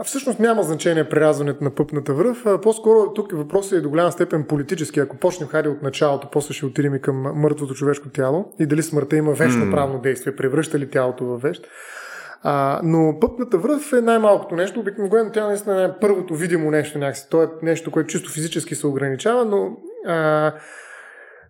А всъщност няма значение прерязването на пъпната връв. По-скоро тук въпросът е до голяма степен политически. Ако почнем хари от началото, после ще отидем и към мъртвото човешко тяло и дали смъртта има вечно mm. правно действие, превръща ли тялото в вещ. А, но пъпната връв е най-малкото нещо. Обикновено тя наистина е първото видимо нещо някакси. То е нещо, което чисто физически се ограничава, но а,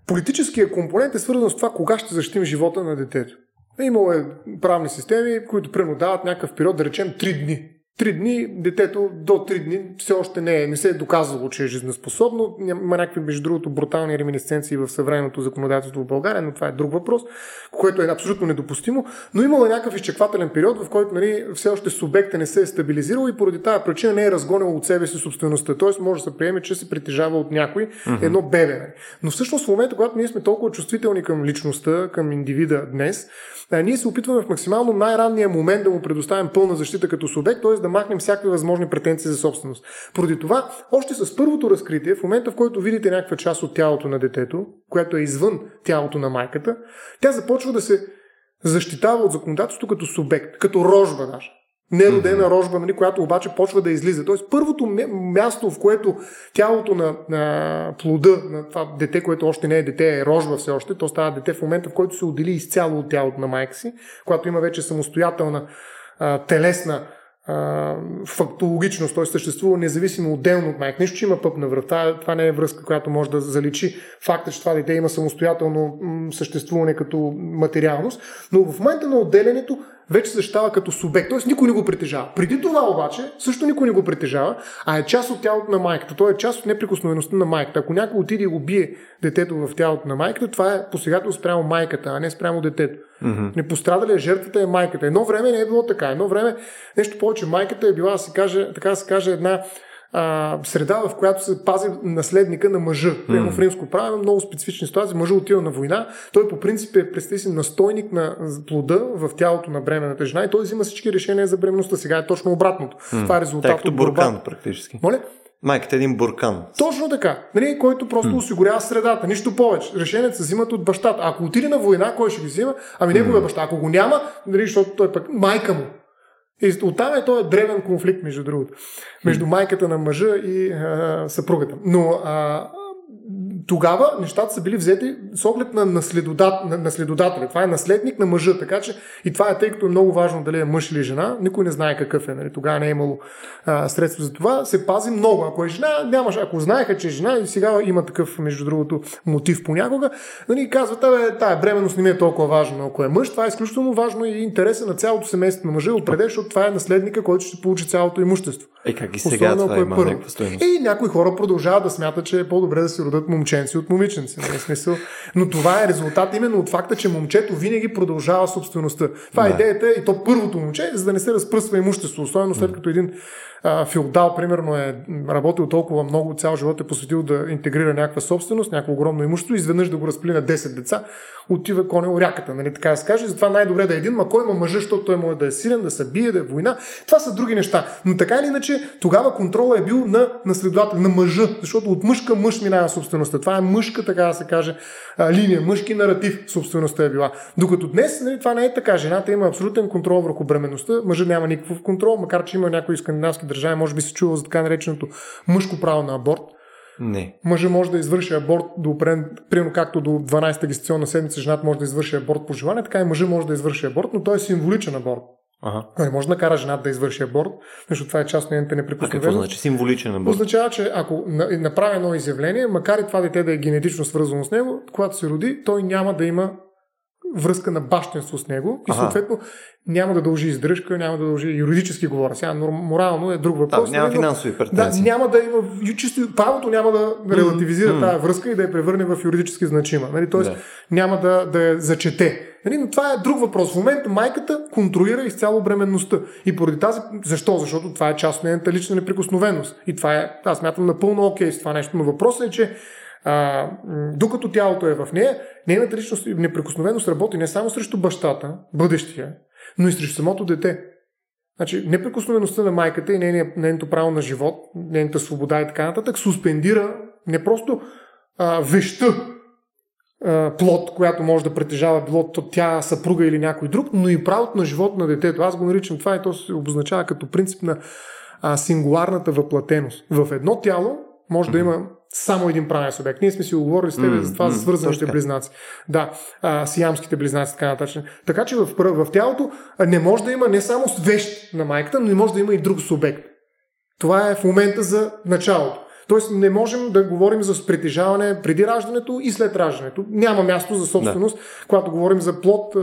политическия компонент е свързан с това кога ще защитим живота на детето. Имало е правни системи, които пренодават някакъв период, да речем 3 дни Три дни, детето до 3 дни все още не, е, не се е доказало, че е жизнеспособно. Има някакви, между другото, брутални реминесценции в съвременното законодателство в България, но това е друг въпрос, което е абсолютно недопустимо. Но имало е някакъв изчеквателен период, в който нали, все още субекта не се е стабилизирал и поради тази причина не е разгонил от себе си собствеността. Тоест може да се приеме, че се притежава от някой mm-hmm. едно бебе. Нали. Но всъщност в момента, когато ние сме толкова чувствителни към личността, към индивида днес, ние се опитваме в максимално най-ранния момент да му предоставим пълна защита като субект, т.е. да махнем всякакви възможни претенции за собственост. Поради това, още с първото разкритие, в момента в който видите някаква част от тялото на детето, което е извън тялото на майката, тя започва да се защитава от законодателството като субект, като рожба даже неродена рожба, нали, която обаче почва да излиза. Тоест първото място, в което тялото на, на плода, на това дете, което още не е дете, е рожба все още, то става дете в момента, в който се отдели изцяло от тялото на майка си, когато има вече самостоятелна а, телесна фактологичност, т.е. съществува независимо отделно от майка. Нищо, че има пъпна връв. Това, не е връзка, която може да заличи факта, че това дете има самостоятелно съществуване като материалност, но в момента на отделянето вече защитава като субект. Тоест никой не го притежава. Преди това обаче също никой не го притежава, а е част от тялото на майката. Той е част от неприкосновеността на майката. Ако някой отиде и убие детето в тялото на майката, това е посегателство спрямо майката, а не спрямо детето. Mm-hmm. Не пострада ли е жертвата е майката. Едно време не е било така. Едно време, нещо повече, майката е била, се каже, така се каже, една а, среда, в която се пази наследника на мъжа. Mm. В римско право много специфични ситуации. Мъжа отива на война. Той по принцип е, представи си, настойник на плода в тялото на бременната жена и той взима всички решения за бременността. Сега е точно обратното. Mm. Това е резултат от буркан, практически. Моля? Майката е един буркан. Точно така. Нали, който просто mm. осигурява средата. Нищо повече. Решенията се взимат от бащата. Ако отиде на война, кой ще ги взима? Ами неговия mm. баща. Ако го няма, нали, защото той пък майка му. И оттам е този древен конфликт, между другото, между майката на мъжа и а, съпругата. Но а, тогава нещата са били взети с оглед на, наследодат, на наследодателя. Това е наследник на мъжа, така че и това е тъй като е много важно дали е мъж или жена. Никой не знае какъв е. Нали? Тогава не е имало а, средство за това. Се пази много. Ако е жена, нямаш. Ако знаеха, че е жена и сега има такъв, между другото, мотив понякога, нали, казват, бе, тая бременност не ми е толкова важна. Ако е мъж, това е изключително важно и интереса на цялото семейство на мъжа определя, защото това е наследника, който ще получи цялото имущество. Е, как и сега Особено, това е първо. И някои хора продължават да смятат, че е по-добре да се родят момченци от момиченци. Нали? Смисъл. Но това е резултат именно от факта, че момчето винаги продължава собствеността. Това е идеята и то първото момче, за да не се разпръсва имущество, особено след като един а, феодал, примерно, е работил толкова много, цял живот е посветил да интегрира някаква собственост, някакво огромно имущество, изведнъж да го разпили на 10 деца, отива коне ряката, нали, така се каже. Затова най-добре да е един, ма кой има мъжа, защото той може да е силен, да се бие, да е война. Това са други неща. Но така или иначе, тогава контрола е бил на наследодател, на мъжа, защото от мъж към мъж минава собствеността. Това е мъжка, така да се каже, линия, мъжки наратив собствеността е била. Докато днес нали, това не е така. Жената има абсолютен контрол върху бременността, мъжът няма никакъв контрол, макар че има някои скандинавски държави, може би се чува за така нареченото мъжко право на аборт. Не. Мъжа може да извърши аборт до примерно както до 12-та гестационна седмица жената може да извърши аборт по желание, така и мъжа може да извърши аборт, но той е символичен аборт. Ага. Не може да накара жената да извърши аборт, защото това е част от нейната неприкосновеност. Какво значи символичен аборт? Означава, че ако направи едно изявление, макар и това дете да е генетично свързано с него, когато се роди, той няма да има връзка на бащенство с него и съответно няма да дължи издръжка, няма да дължи юридически говоря. Сега морално е друг въпрос. Да, няма финансови претенции. Да, няма да има, чисто правото няма да релативизира mm-hmm. тази връзка и да я превърне в юридически значима. Нали? Тоест да. няма да, да я зачете. Нали? Но това е друг въпрос. В момента майката контролира изцяло бременността. И поради тази... Защо? Защото това е част от нейната лична неприкосновеност. И това е, аз мятам напълно окей с това нещо. Но въпросът е, че а, докато тялото е в нея, нейната личност неприкосновеност работи не само срещу бащата, бъдещия, но и срещу самото дете. Значи, неприкосновеността на майката и нейното право на живот, нейната свобода и така нататък, суспендира не просто а, веща, а, плод, която може да притежава било тя, съпруга или някой друг, но и правото на живот на детето. Аз го наричам това и то се обозначава като принцип на а, сингуларната въплатеност. В едно тяло може да има само един правен субект. Ние сме си оговорили с теб mm, за това, mm, за свързаните близнаци. Да, а, сиамските близнаци, така нататък. Така че в, в тялото не може да има не само вещ на майката, но и може да има и друг субект. Това е в момента за началото. Тоест не можем да говорим за притежаване преди раждането и след раждането. Няма място за собственост, да. когато говорим за плод,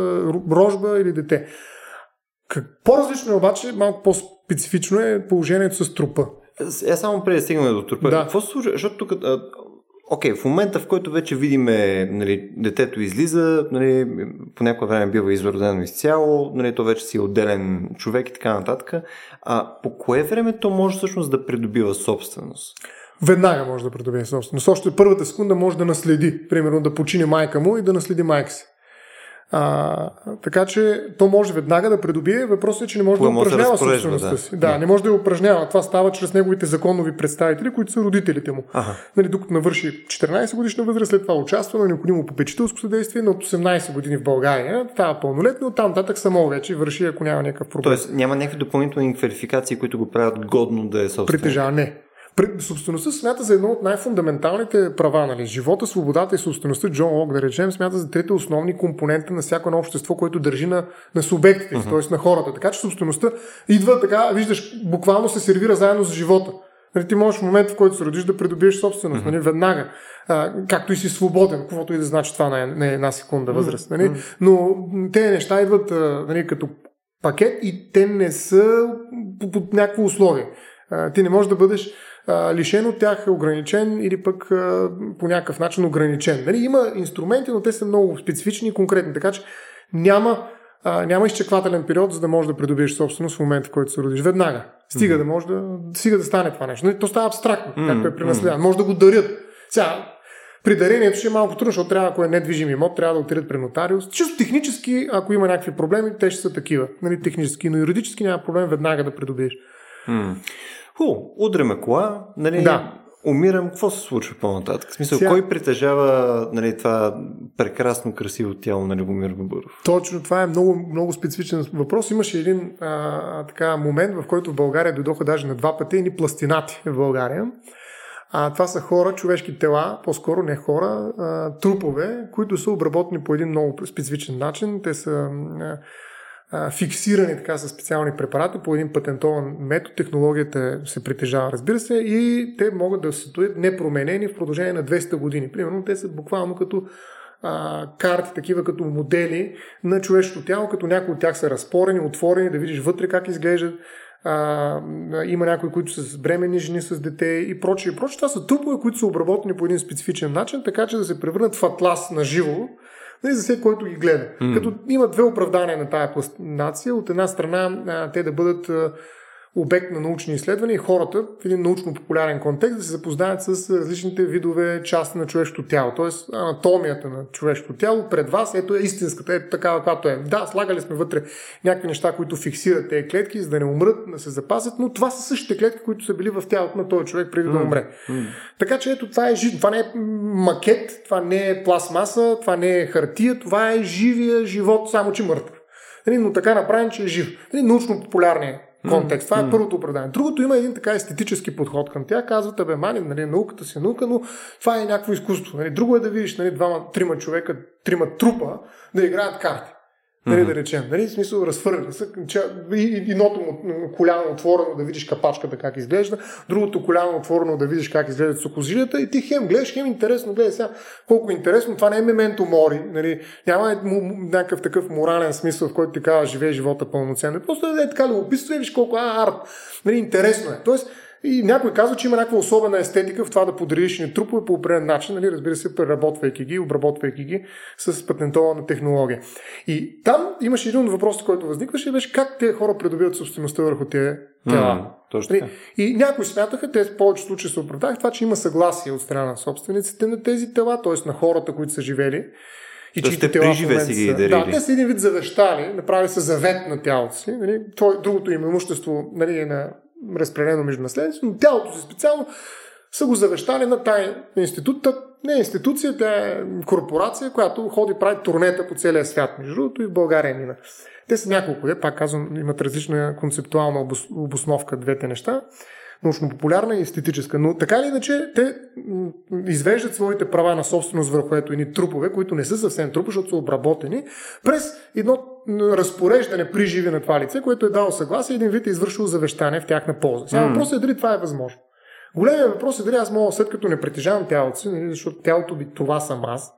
рожба или дете. По-различно е обаче, малко по-специфично е положението с трупа. Е, само преди да стигнем до трупа. Да. Какво се случва? Защото тук Окей, okay, в момента, в който вече видиме, нали, детето излиза, нали, по някое време бива изродено изцяло, нали, то вече си е отделен човек и така нататък. А по кое време то може всъщност да придобива собственост? Веднага може да придобие собственост. Още първата секунда може да наследи, примерно да почине майка му и да наследи майка си. А, така че то може веднага да придобие. Въпросът е, че не може Кога да упражнява да собствеността да. си. Да, да, не може да я упражнява. Това става чрез неговите законови представители, които са родителите му. Ага. Нали, докато навърши 14 годишна възраст, след това участва на необходимо попечителско съдействие, но от 18 години в България става пълнолетно, оттам нататък само вече върши, ако няма някакъв проблем. Тоест няма някакви допълнителни квалификации, които го правят годно да е собствен. Притежава, не. Собствеността се смята за едно от най-фундаменталните права. Нали? Живота, свободата и собствеността, Джон Лок, да речем, смята за трите основни компонента на всяко едно общество, което държи на, на субектите, uh-huh. т.е. на хората. Така че собствеността идва така, виждаш, буквално се сервира заедно с живота. Нали, ти можеш в момента, в който се родиш, да придобиеш собственост, uh-huh. нали, веднага. А, както и си свободен, каквото и да значи това на, на една секунда възраст. Нали? Uh-huh. Но тези неща идват нали, като пакет и те не са под някакво условие. А, ти не можеш да бъдеш лишен от тях, е ограничен или пък по някакъв начин ограничен. Нали, има инструменти, но те са много специфични и конкретни, така че няма, а, няма изчеквателен период, за да можеш да придобиеш собственост в момента, в който се родиш. Веднага. Стига mm-hmm. да може да, стига да стане това нещо. Нали, то става абстрактно, mm-hmm. както е при наследяване. Може да го дарят. Сега, при дарението ще е малко трудно, защото трябва, ако е недвижим имот, трябва да отидат при нотариус. Чисто технически, ако има някакви проблеми, те ще са такива. Нали, технически, но юридически няма проблем веднага да придобиеш. Mm. Ху, удреме кола, нали, да. умирам, какво се случва по-нататък? В смисъл, Сега... кой притежава нали, това прекрасно, красиво тяло на Любомир Бабуров? Точно, това е много, много специфичен въпрос. Имаше един а, така момент, в който в България дойдоха даже на два пъти ни пластинати в България. А, това са хора, човешки тела, по-скоро не хора, а, трупове, които са обработени по един много специфичен начин. Те са а, фиксирани така с специални препарати по един патентован метод. Технологията се притежава, разбира се, и те могат да се стоят непроменени в продължение на 200 години. Примерно те са буквално като а, карти, такива като модели на човешкото тяло, като някои от тях са разпорени, отворени, да видиш вътре как изглеждат. А, има някои, които са с бремени жени с дете и прочее. И прочее. Това са трупове, които са обработени по един специфичен начин, така че да се превърнат в атлас на живо, за всеки, който ги гледа. Mm. Като има две оправдания на тая пластинация. От една страна, те да бъдат обект на научни изследвания и хората в един научно-популярен контекст да се запознаят с различните видове части на човешкото тяло. Тоест анатомията на човешкото тяло пред вас, ето е истинската, ето такава, каквато е. Да, слагали сме вътре някакви неща, които фиксират тези клетки, за да не умрат, да се запазят, но това са същите клетки, които са били в тялото на този човек преди да умре. Така че ето това е жив... Това не е макет, това не е пластмаса, това не е хартия, това е живия живот, само че мъртъв. Нали, но така направен, че е жив. Нали, научно-популярният контекст. Това е първото оправдание. Другото има един така естетически подход към тях. Казват, бе, мани, нали, науката си е наука, но това е някакво изкуство. Нали. Друго е да видиш нали, двама, трима човека, трима трупа да играят карти. Нали, да речем. Нали, в смисъл, разфърли се. Едното му коляно отворено да видиш капачката как изглежда, другото коляно отворено да видиш как изглеждат сокожилията и ти хем гледаш, хем интересно, гледай сега колко интересно. Това не е мементо мори. Нали, няма е някакъв такъв морален смисъл, в който ти казва, живее живота пълноценно. Просто е така любопитство и виж колко а, арт. Нали, интересно е. Тоест, и някой казва, че има някаква особена естетика в това да подредиш ни трупове по определен начин, нали, разбира се, преработвайки ги, обработвайки ги с патентована технология. И там имаше един от въпросите, който възникваше, беше как тези хора придобиват собствеността върху тези тела. Mm, точно нали, И някои смятаха, те в повечето случаи се оправдаха това, че има съгласие от страна на собствениците на тези тела, т.е. на хората, които са живели. И че те тела си ги дарили. Да, те са един вид завещали, направили са завет на тялото си. Нали, другото им имущество нали, е на разпределено между наследниците, но тялото си специално са го завещали на тая институт. Не е институция, тя е корпорация, която ходи прави турнета по целия свят. Между другото и в България мина. Те са няколко, де, пак казвам, имат различна концептуална обосновка двете неща научно-популярна и естетическа. Но така или иначе, те извеждат своите права на собственост върху ето едни трупове, които не са съвсем трупи, защото са обработени, през едно разпореждане при живи на това лице, което е дало съгласие, един вид е извършил завещание в тяхна полза. Сега mm. въпросът е дали това е възможно. Големият въпрос е дали аз мога, след като не притежавам тялото си, нали, защото тялото би това съм аз,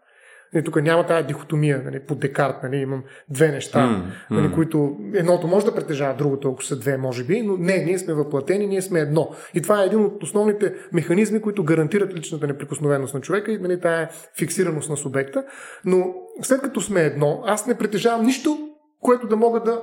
Нали, тук няма тази дихотомия, нали, по Декарт, нали, имам две неща, mm, нали, mm. които едното може да притежава другото, ако са две, може би, но не, ние сме въплатени, ние сме едно. И това е един от основните механизми, които гарантират личната неприкосновеност на човека и нали, тая фиксираност на субекта. Но след като сме едно, аз не притежавам нищо, което да мога да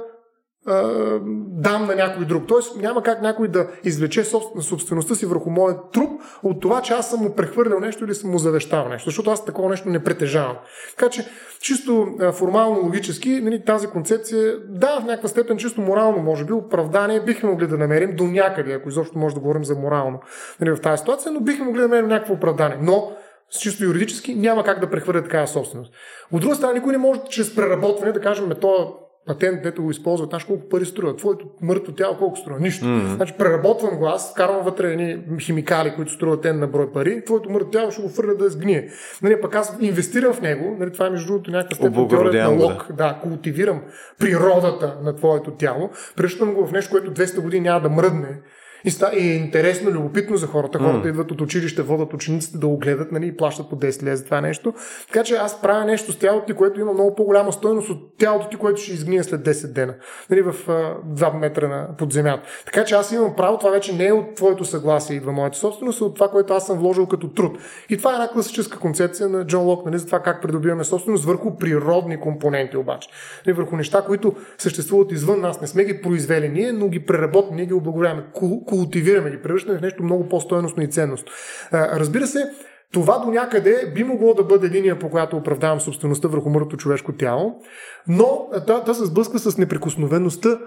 дам на някой друг. Тоест няма как някой да извлече собствеността си върху моят труп от това, че аз съм му прехвърлял нещо или съм му завещал нещо, защото аз такова нещо не притежавам. Така че, чисто формално, логически, нали, тази концепция, да, в някаква степен чисто морално, може би, оправдание бихме могли да намерим до някъде, ако изобщо може да говорим за морално нали, в тази ситуация, но бихме могли да намерим някакво оправдание. Но с чисто юридически няма как да прехвърля такава собственост. От друга страна, никой не може чрез преработване да кажем, то патент, дето го използват, знаеш колко пари струва. Твоето мъртво тяло колко струва? Нищо. Mm-hmm. Значи преработвам го аз, карам вътре едни химикали, които струват ten на брой пари, твоето мъртво тяло ще го фърля да сгние. Нали, пък аз инвестирам в него, нали, това е между другото някаква степен теорията на лок, да. да, култивирам природата на твоето тяло, превръщам го в нещо, което 200 години няма да мръдне и, ста, и е интересно, любопитно за хората. Хората mm. идват от училище, водят учениците да го гледат нали, и плащат по 10 лева за това нещо. Така че аз правя нещо с тялото ти, което има много по-голяма стойност от тялото ти, което ще изгния след 10 дена. Нали, в а, 2 метра на, под земята. Така че аз имам право, това вече не е от твоето съгласие, идва моята собственост, а от това, което аз съм вложил като труд. И това е една класическа концепция на Джон Лок, нали, за това как придобиваме собственост върху природни компоненти обаче. Нали, върху неща, които съществуват извън нас. Не сме ги произвели ние, но ги преработваме, ние ги облагоряваме култивираме, ги превръщаме в нещо много по-стойностно и ценност. Разбира се, това до някъде би могло да бъде линия, по която оправдавам собствеността върху мъртвото човешко тяло, но да се сблъска с неприкосновеността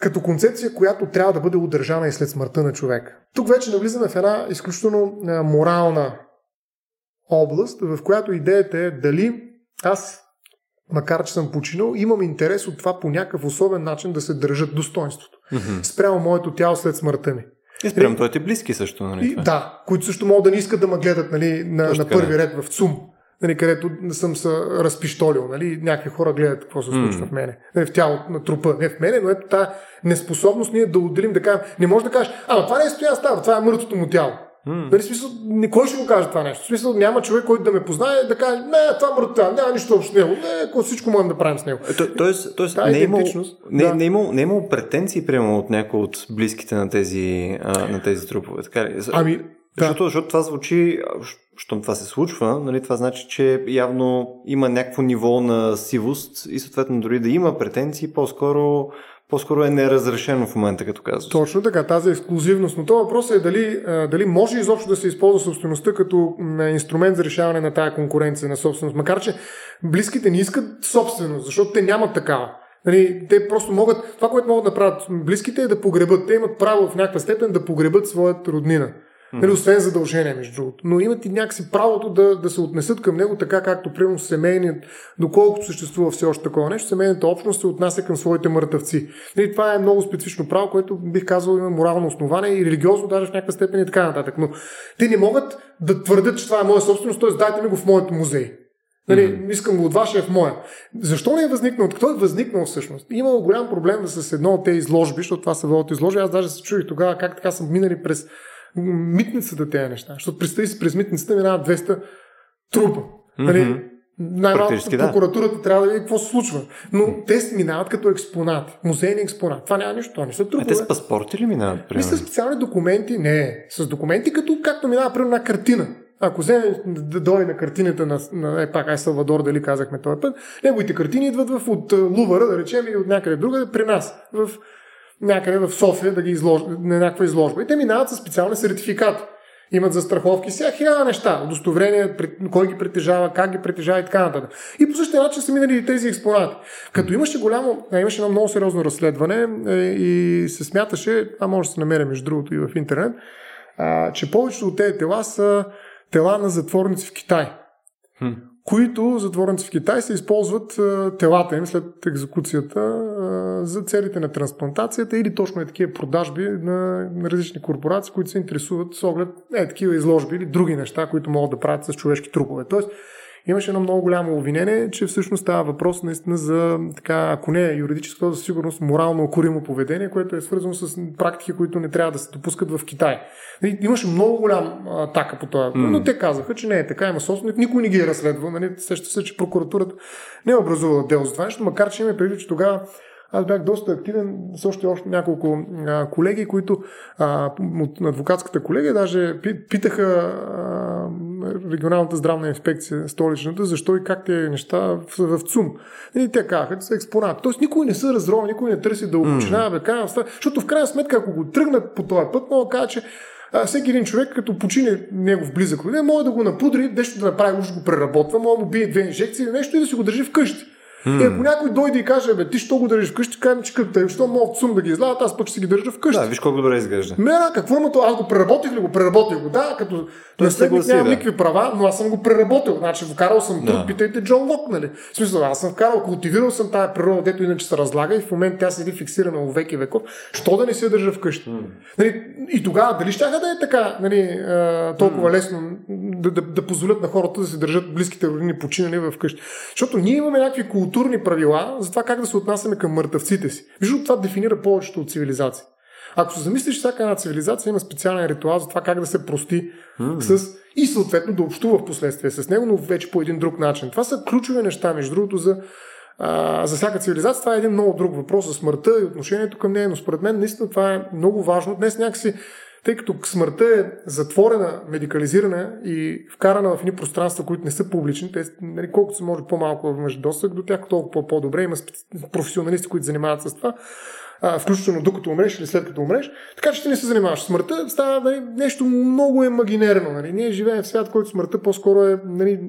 като концепция, която трябва да бъде удържана и след смъртта на човек. Тук вече навлизаме в една изключително морална област, в която идеята е дали аз, макар че съм починал, имам интерес от това по някакъв особен начин да се държат достоинството mm-hmm. спрямо моето тяло след смъртта ми. И спрямо твоите близки също, нали? И, да, които също могат да не искат да ме гледат нали, на, на първи ред в ЦУМ, нали, където съм се разпиштолил. Нали, някакви хора гледат какво се случва mm. в мене. Нали, в тялото на трупа. Не в мене, но ето тази неспособност ние да отделим, да кажем, не може да кажеш, ама това не е стоян става, това е мъртвото му тяло. Mm. Нали, смисъл, никой ще го каже това нещо. В смисъл, няма човек, който да ме познае да каже, не, това мъртва, няма нищо общо с него. Не, всичко можем да правим с него. То, тоест, тоест не, е имал, не, да. не, е имал, не е имал претенции, прямо от някой от близките на тези, а, на тези трупове. Така ли? Ами, защото, да. защото това звучи, щом това се случва, нали, това значи, че явно има някакво ниво на сивост и съответно дори да има претенции, по-скоро по-скоро е неразрешено в момента, като казваш. Точно така, тази ексклюзивност. Но това въпрос е дали, дали може изобщо да се използва собствеността като инструмент за решаване на тая конкуренция на собственост. Макар, че близките не искат собственост, защото те нямат такава. Нали, те просто могат, това, което могат да правят близките е да погребат. Те имат право в някаква степен да погребат своят роднина. Нали, освен задължение, между другото. Но имат и някакси правото да, да се отнесат към него така, както примерно семейният, доколкото съществува все още такова нещо, семейната общност се отнася към своите мъртъвци. Нали, това е много специфично право, което бих казал има морално основание и религиозно даже в някаква степен и така нататък. Но те не могат да твърдят, че това е моя собственост, т.е. дайте ми го в моят музей. Нали, mm-hmm. Искам го от вашия в моя. Защо не е възникнал? Какво е възникнал всъщност? Имало голям проблем с едно от тези изложби, защото това са водят изложби. Аз даже се чуих тогава как така са минали през митницата тези неща. Защото представи си, през митницата минават 200 трупа. Mm-hmm. Нали, най-малко прокуратурата да. трябва да види какво се случва. Но те минават като експонати, музейни експонати. Това няма нищо, това не са трупове. А те с паспорти ли минават? Не с специални документи, не. С документи, като както минава примерно една картина. Ако вземе да дойде на картината на, на е, пак Ай Салвадор, дали казахме този път, неговите картини идват в, от Лувара, да речем, и от някъде друга, при нас, в някъде в София, да ги изложат на някаква изложба. И те минават с специални сертификати имат застраховки, сега хиляда неща, удостоверения, кой ги притежава, как ги притежава и така нататък. И по същия начин са минали и тези експонати. Като имаше голямо, имаше едно много сериозно разследване е, и се смяташе, а може да се намеря между другото и в интернет, а, че повечето от тези тела са тела на затворници в Китай. Които затворници в Китай се използват телата им след екзекуцията за целите на трансплантацията или точно е такива продажби на различни корпорации, които се интересуват с оглед е, такива изложби или други неща, които могат да правят с човешки трупове. Тоест, имаше едно много голямо обвинение, че всъщност става въпрос наистина за, така, ако не е юридическо, то за сигурност морално окоримо поведение, което е свързано с практики, които не трябва да се допускат в Китай. Нали, имаше много голям атака по това, mm. но те казаха, че не е така, има собственик, никой не ги е разследвал. Нали? Сеща се, че прокуратурата не е образувала дело за това нещо, макар че има преди, че тогава аз бях доста активен с още, още няколко а, колеги, които а, от адвокатската колегия даже питаха а, регионалната здравна инспекция, столичната, защо и как те неща в, в ЦУМ. И те казаха, че са експонат. Тоест никой не се разрова, никой не търси да обучинава, mm. защото в крайна сметка, ако го тръгнат по този път, мога да кажа, че а, всеки един човек, като почине негов близък роден, може да го напудри, нещо да направи, уж го преработва, може да му бие две инжекции или нещо и да си го държи вкъщи. Mm. Е, ако някой дойде и каже, бе, ти що го държиш вкъщи, кажем, че като що мога сум да ги излагат, аз пък ще си ги държа вкъщи. Да, виж колко добре изглежда. Не, да, какво има то? Аз го преработих ли го? Преработих го. Да, като наследник нямам да. никакви права, но аз съм го преработил. Значи, вкарал съм труд, да. питайте Джон Лок, нали? В смисъл, аз съм вкарал, култивирал съм тая природа, дето иначе се разлага и в момента тя седи фиксирана в веки веков. Що да не се държа вкъщи? Mm. Нали, и тогава, дали ще да е така, нали, толкова mm. лесно да, да, да, позволят на хората да се държат близките родини починали вкъщи? Защото ние имаме някакви културни правила за това как да се отнасяме към мъртъвците си. Виждо това дефинира повечето от цивилизации. Ако се замислиш, всяка една цивилизация има специален ритуал за това как да се прости mm. с и съответно да общува в последствие с него, но вече по един друг начин. Това са ключови неща, между другото, за, а, за всяка цивилизация. Това е един много друг въпрос за смъртта и отношението към нея, но според мен наистина това е много важно. Днес някакси тъй като смъртта е затворена, медикализирана и вкарана в едни пространства, които не са публични, те, нали, колкото се може по-малко имаш досък до тях, толкова по-добре. Има професионалисти, които занимават с това а, включително докато умреш или след като умреш. Така че ти не се занимаваш смъртта, става нали, нещо много емагинерно. Нали. Ние живеем в свят, който смъртта по-скоро е нали,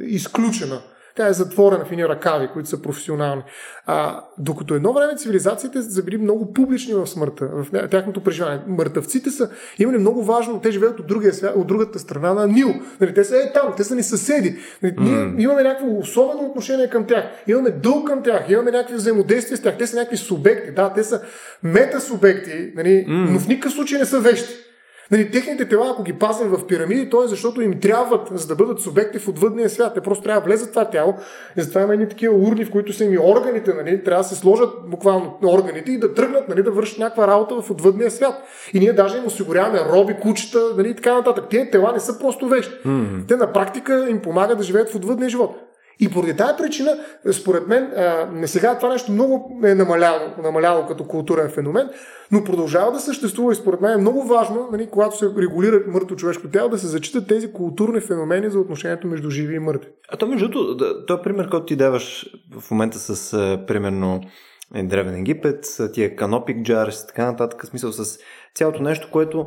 изключена. Тя е затворена в едни ръкави, които са професионални. А, докато едно време цивилизациите са били много публични в смъртта, в тяхното преживяване. Мъртъвците са имали много важно, те живеят от, другия свят, от другата страна на Нил. Нали, те са е там, те са ни съседи. Нали, mm. Ние имаме някакво особено отношение към тях. Имаме дълг към тях, имаме някакви взаимодействия с тях. Те са някакви субекти. Да, те са метасубекти, нали, mm. но в никакъв случай не са вещи. Нали, техните тела, ако ги пазим в пирамиди, то е защото им трябват, за да бъдат субекти в отвъдния свят. Те просто трябва да влезат в това тяло. И затова има едни такива урни, в които са им органите, нали, трябва да се сложат буквално органите и да тръгнат, нали, да вършат някаква работа в отвъдния свят. И ние даже им осигуряваме роби, кучета, нали, и така нататък. Те тела не са просто вещи. Mm-hmm. Те на практика им помагат да живеят в отвъдния живот. И поради тази причина, според мен, не сега това нещо много е намаляло, намаляло като културен феномен, но продължава да съществува и според мен е много важно, нали, когато се регулира мъртво човешко тяло, да се зачитат тези културни феномени за отношението между живи и мъртви. А то между другото, този пример, който ти даваш в момента с, примерно, е, Древен Египет, тия канопик джарс и така нататък, смисъл с цялото нещо, което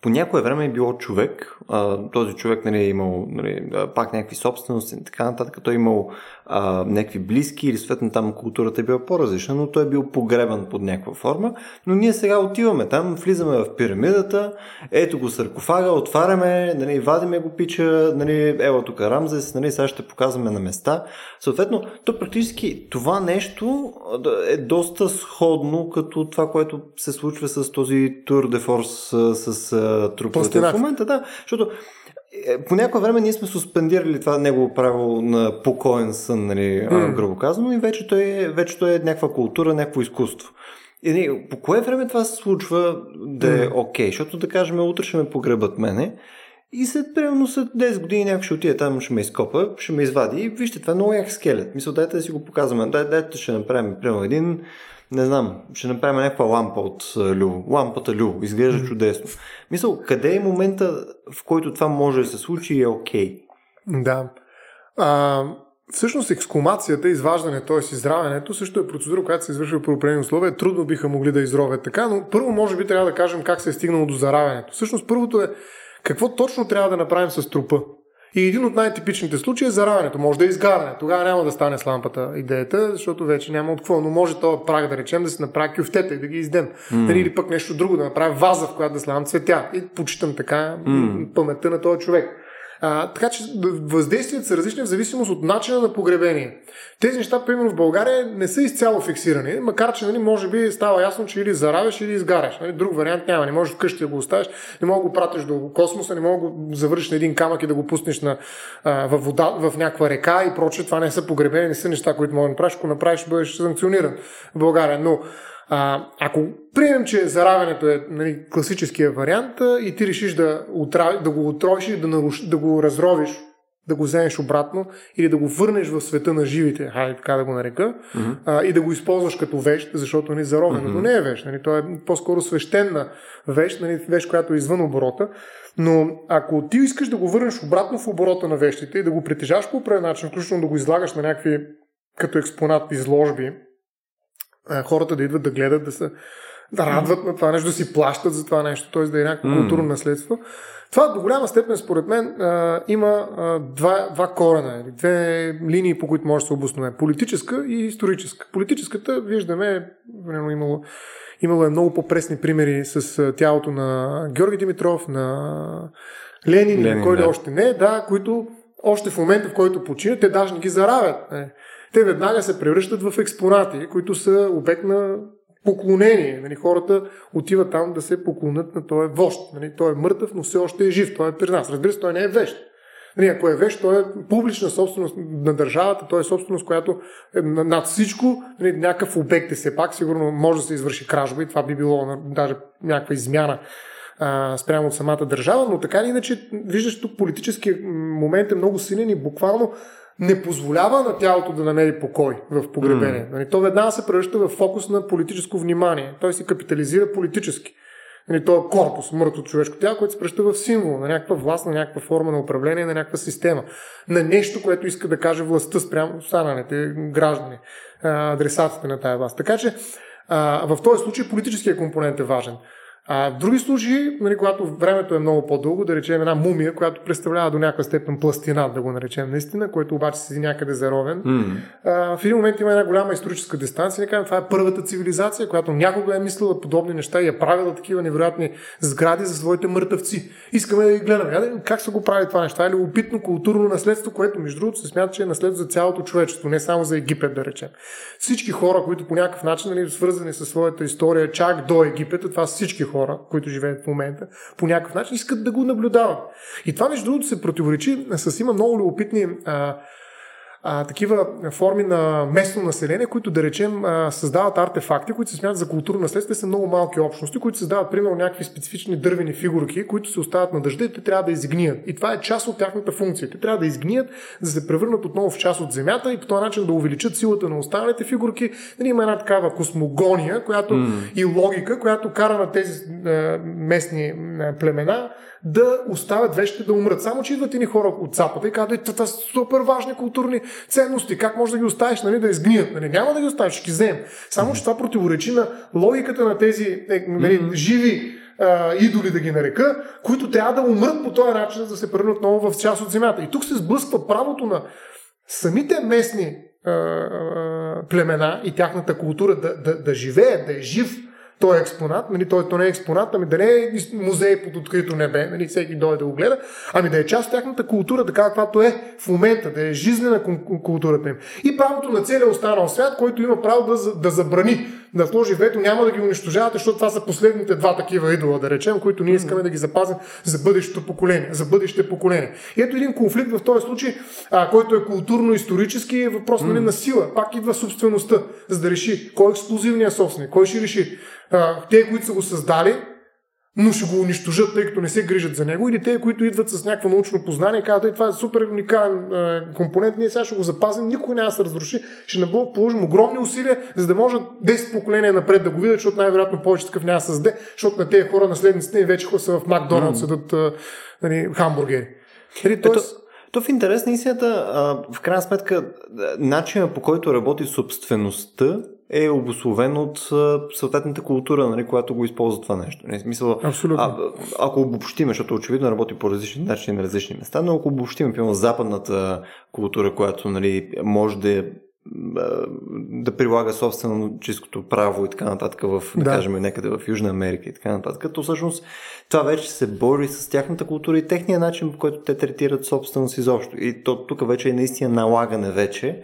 по някое време е било човек. А, този човек нали, е имал нали, пак някакви собствености и така нататък. Той е имал а, някакви близки или съответно там културата е била по-различна, но той е бил погребан под някаква форма. Но ние сега отиваме там, влизаме в пирамидата, ето го саркофага, отваряме, нали, вадиме го пича, нали, ево тук Рамзес, нали, сега ще показваме на места. Съответно, то практически това нещо е доста сходно като това, което се случва с този тур де форс с труповете в момента. Да, защото по някое време ние сме суспендирали това негово право на покоен сън, нали, mm. грубо казано, и вече той, е, вече той е някаква култура, някакво изкуство. И, нали, по кое време това се случва да е окей? Okay? Защото да кажем, утре ще ме погребат мене и след примерно след 10 години някой ще отиде там, ще ме изкопа, ще ме извади и вижте, това е много як скелет. Мисля, дайте да си го показваме. Дай, дайте ще направим, примерно един, не знам, ще направим някаква лампа от Лю. Лампата Лю. Изглежда чудесно. Мисля, къде е момента, в който това може да се случи и е окей? Okay? Да. А, Всъщност ексклумацията, изваждане, т.е. изравянето, също е процедура, която се извършва при определени условия. Трудно биха могли да изровят така, но първо може би трябва да кажем как се е стигнало до заравянето. Всъщност първото е какво точно трябва да направим с трупа. И един от най-типичните случаи е заравянето. Може да е изгаряне. Тогава няма да стане с лампата идеята, защото вече няма от какво. Но може този праг да речем да се направи кюфтета и да ги издем. Mm. Или пък нещо друго, да направи ваза, в която да слагам цветя. И почитам така mm. паметта на този човек. А, така че въздействията са различни в зависимост от начина на погребение. Тези неща, примерно в България, не са изцяло фиксирани, макар че нали, може би става ясно, че или заравяш, или изгаряш. Нали, друг вариант няма. Не можеш вкъщи да го оставиш, не мога да го пратиш до космоса, не мога да го завършиш на един камък и да го пуснеш на, а, в вода, в някаква река и прочее. Това не са погребени, не са неща, които можеш да направиш. Ако направиш, бъдеш санкциониран в България. Но а, ако приемем, че заравянето е нали, класическия вариант и ти решиш да, отрави, да го отровиш или да, наруш, да го разровиш, да го вземеш обратно или да го върнеш в света на живите, хайде така да го нарека, mm-hmm. а, и да го използваш като вещ, защото нали, заровенето mm-hmm. не е вещ. Нали, то е по-скоро свещена вещ, нали, вещ, която е извън оборота. Но ако ти искаш да го върнеш обратно в оборота на вещите и да го притежаваш по определен начин, включително да го излагаш на някакви като експонат изложби, хората да идват да гледат, да се да радват на това нещо, да си плащат за това нещо, т.е. да е някакво mm. културно наследство. Това до голяма степен, според мен, а, има а, два, два корена, две линии, по които може да се обоснове. Политическа и историческа. Политическата, виждаме, време имало, имало е много по-пресни примери с тялото на Георги Димитров, на Ленин, Ленин който да. още не, да, които още в момента, в който починят, те даже не ги заравят. Не те веднага се превръщат в експонати, които са обект на поклонение. Нали, хората отиват там да се поклонят на този вожд. Нали, той е мъртъв, но все още е жив. Той е при нас. Разбира се, той не е вещ. Нали, ако е вещ, той е публична собственост на държавата, той е собственост, която е над всичко, нали, някакъв обект е все пак, сигурно може да се извърши кражба и това би било даже някаква измяна а, спрямо от самата държава, но така или иначе, виждаш тук политическия момент е много силен и буквално не позволява на тялото да намери покой в погребение. Mm. То веднага се превръща в фокус на политическо внимание. Той се капитализира политически. Нали, то е корпус, мъртво човешко тяло, което се превръща в символ на някаква власт, на някаква форма на управление, на някаква система. На нещо, което иска да каже властта спрямо останалите граждани, адресатите на тази власт. Така че в този случай политическия компонент е важен. А в други случаи, нали, когато времето е много по-дълго, да речем една мумия, която представлява до някаква степен пластина, да го наречем наистина, който обаче седи някъде заровен, mm. а, в един момент има една голяма историческа дистанция. Кажем, това е първата цивилизация, която някога е мислила подобни неща и е правила такива невероятни сгради за своите мъртъвци. Искаме да ги гледаме. Я, как се го прави това неща? Или опитно културно наследство, което между другото се смята, че е наследство за цялото човечество, не само за Египет, да речем. Всички хора, които по някакъв начин нали, свързани с своята история чак до Египет, това са всички хора хора, които живеят в момента, по някакъв начин искат да го наблюдават. И това, между другото, се противоречи с има много любопитни а, а, такива форми на местно население, които да речем а, създават артефакти, които се смятат за културно наследство, са много малки общности, които създават примерно някакви специфични дървени фигурки, които се остават на дъжда и те трябва да изгният. И това е част от тяхната функция. Те трябва да изгният, да се превърнат отново в част от земята и по този начин да увеличат силата на останалите фигурки. Нали, има една такава космогония, която mm. и логика, която кара на тези а, местни а, племена да оставят вещите да умрат. Само, че идват ни хора от Запада и казват, това са супер важни културни ценности, как може да ги оставиш, нали, да изгният? Нали? Няма да ги оставиш, ще ги вземем. Само, че това противоречи на логиката на тези е, нали, живи а, идоли, да ги нарека, които трябва да умрат по този начин, за да се превърнат отново в част от земята. И тук се сблъсква правото на самите местни а, а, племена и тяхната култура да, да, да живеят, да е жив той е експонат, нали, той, той не е експонат, ами да не е музей под открито небе, нали, всеки дойде да го гледа, ами да е част от тяхната култура, така каквато е в момента, да е жизнена културата им. И правото на целия останал свят, който има право да, да забрани да сложи вето, няма да ги унищожавате, защото това са последните два такива идола, да речем, които ние искаме да ги запазим за бъдещето поколение, за бъдеще поколение. И ето един конфликт в този случай, а, който е културно-исторически, е въпрос нали, на сила. Пак идва собствеността, за да реши кой е ексклюзивният собственик, кой ще реши. А, те, които са го създали, но ще го унищожат, тъй като не се грижат за него, или те, които идват с някакво научно познание, казват, това е супер уникален е, компонент, ние сега ще го запазим, никой няма да се разруши, ще положим огромни усилия, за да може 10 поколения напред да го видят, защото най-вероятно повече такъв няма да създаде, защото на тези хора, наследниците вече са в Макдоналд, mm. седат е, нали, хамбургери. Нали, тоест... То в интерес на истината, в крайна сметка, начинът по който работи собствеността е обословен от съответната култура, нали, която го използва това нещо. Не, смисъл, Абсолютно. А, ако обобщиме, защото очевидно работи по различни начини на различни места, но ако обобщиме, примерно, западната култура, която нали, може да да прилага собствено чистото право и така нататък в, да, да кажем, някъде в Южна Америка и така нататък, то всъщност това вече се бори с тяхната култура и техния начин, по който те третират собственост изобщо. И то тук вече е наистина налагане вече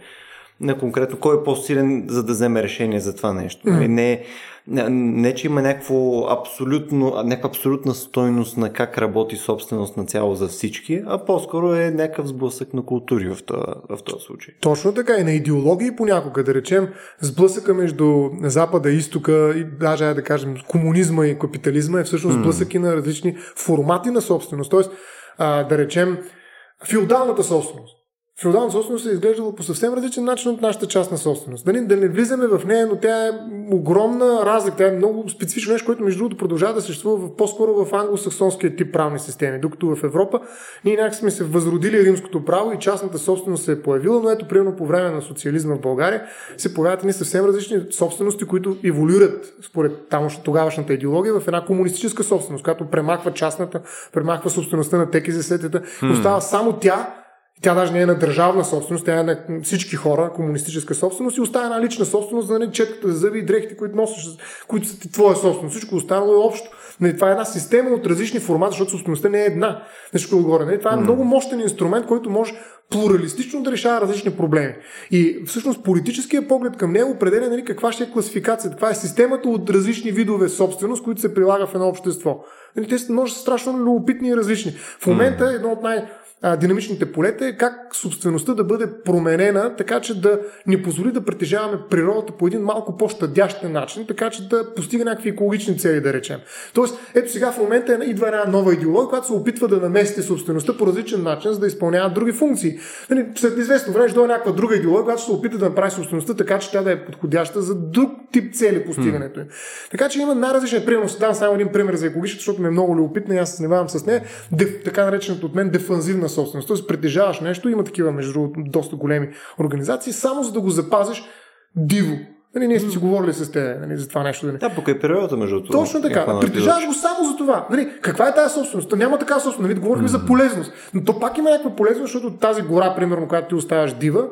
на конкретно кой е по-силен, за да вземе решение за това нещо. Mm. Не, не, не, че има някакво абсолютно, някаква абсолютна стойност на как работи собственост на цяло за всички, а по-скоро е някакъв сблъсък на култури в този, в този случай. Точно така и на идеологии понякога, да речем, сблъсъка между Запада и Изтока и даже да кажем комунизма и капитализма е всъщност сблъсък и на различни формати на собственост. Тоест, а, да речем, феодалната собственост феодална собственост е изглеждала по съвсем различен начин от нашата частна собственост. Дали, да не влизаме в нея, но тя е огромна разлика. Тя е много специфично нещо, което между другото продължава да съществува по-скоро в англосаксонския тип правни системи, докато в Европа ние някак сме се възродили римското право и частната собственост се е появила, но ето примерно по време на социализма в България се появяват ни съвсем различни собствености, които еволюират според тогавашната идеология в една комунистическа собственост, която премахва частната, премахва собствеността на теки за сетета, остава само тя тя даже не е на държавна собственост, тя е на всички хора, комунистическа собственост и остава една лична собственост за нали, четката за зъби и дрехите, които носиш, които са твоя собственост. Всичко останало е общо. Нали, това е една система от различни формати, защото собствеността не е една. Нещо отгоре. Нали, това е mm. много мощен инструмент, който може плуралистично да решава различни проблеми. И всъщност политическия поглед към него определя нали, каква ще е класификация, каква е системата от различни видове собственост, които се прилага в едно общество. Нали, те са страшно любопитни и различни. В момента едно от най- динамичните полета е как собствеността да бъде променена, така че да ни позволи да притежаваме природата по един малко по-щадящ начин, така че да постига някакви екологични цели, да речем. Тоест, ето сега в момента е, идва една нова идеология, която се опитва да намести собствеността по различен начин, за да изпълнява други функции. Нали, след известно време ще дойде някаква друга идеология, която се опита да направи собствеността така, че тя да е подходяща за друг тип цели постигането им. Така че има най-различни примери. Дам само един пример за екологичност, защото ми е много любопитно и аз се занимавам с нея. Деф, така наречената от мен дефанзивна собственост. Тоест притежаваш нещо, има такива между другото доста големи организации, само за да го запазиш диво. Нали, ние сме си говорили с те нали, за това нещо. Нали. Да, покрай периода, между другото. Точно така. Притежаваш го само за това. Нали, каква е тази собственост? То няма такава собственост. Нали, говорихме mm-hmm. за полезност. Но то пак има някаква полезност, защото тази гора, примерно, която ти оставаш дива,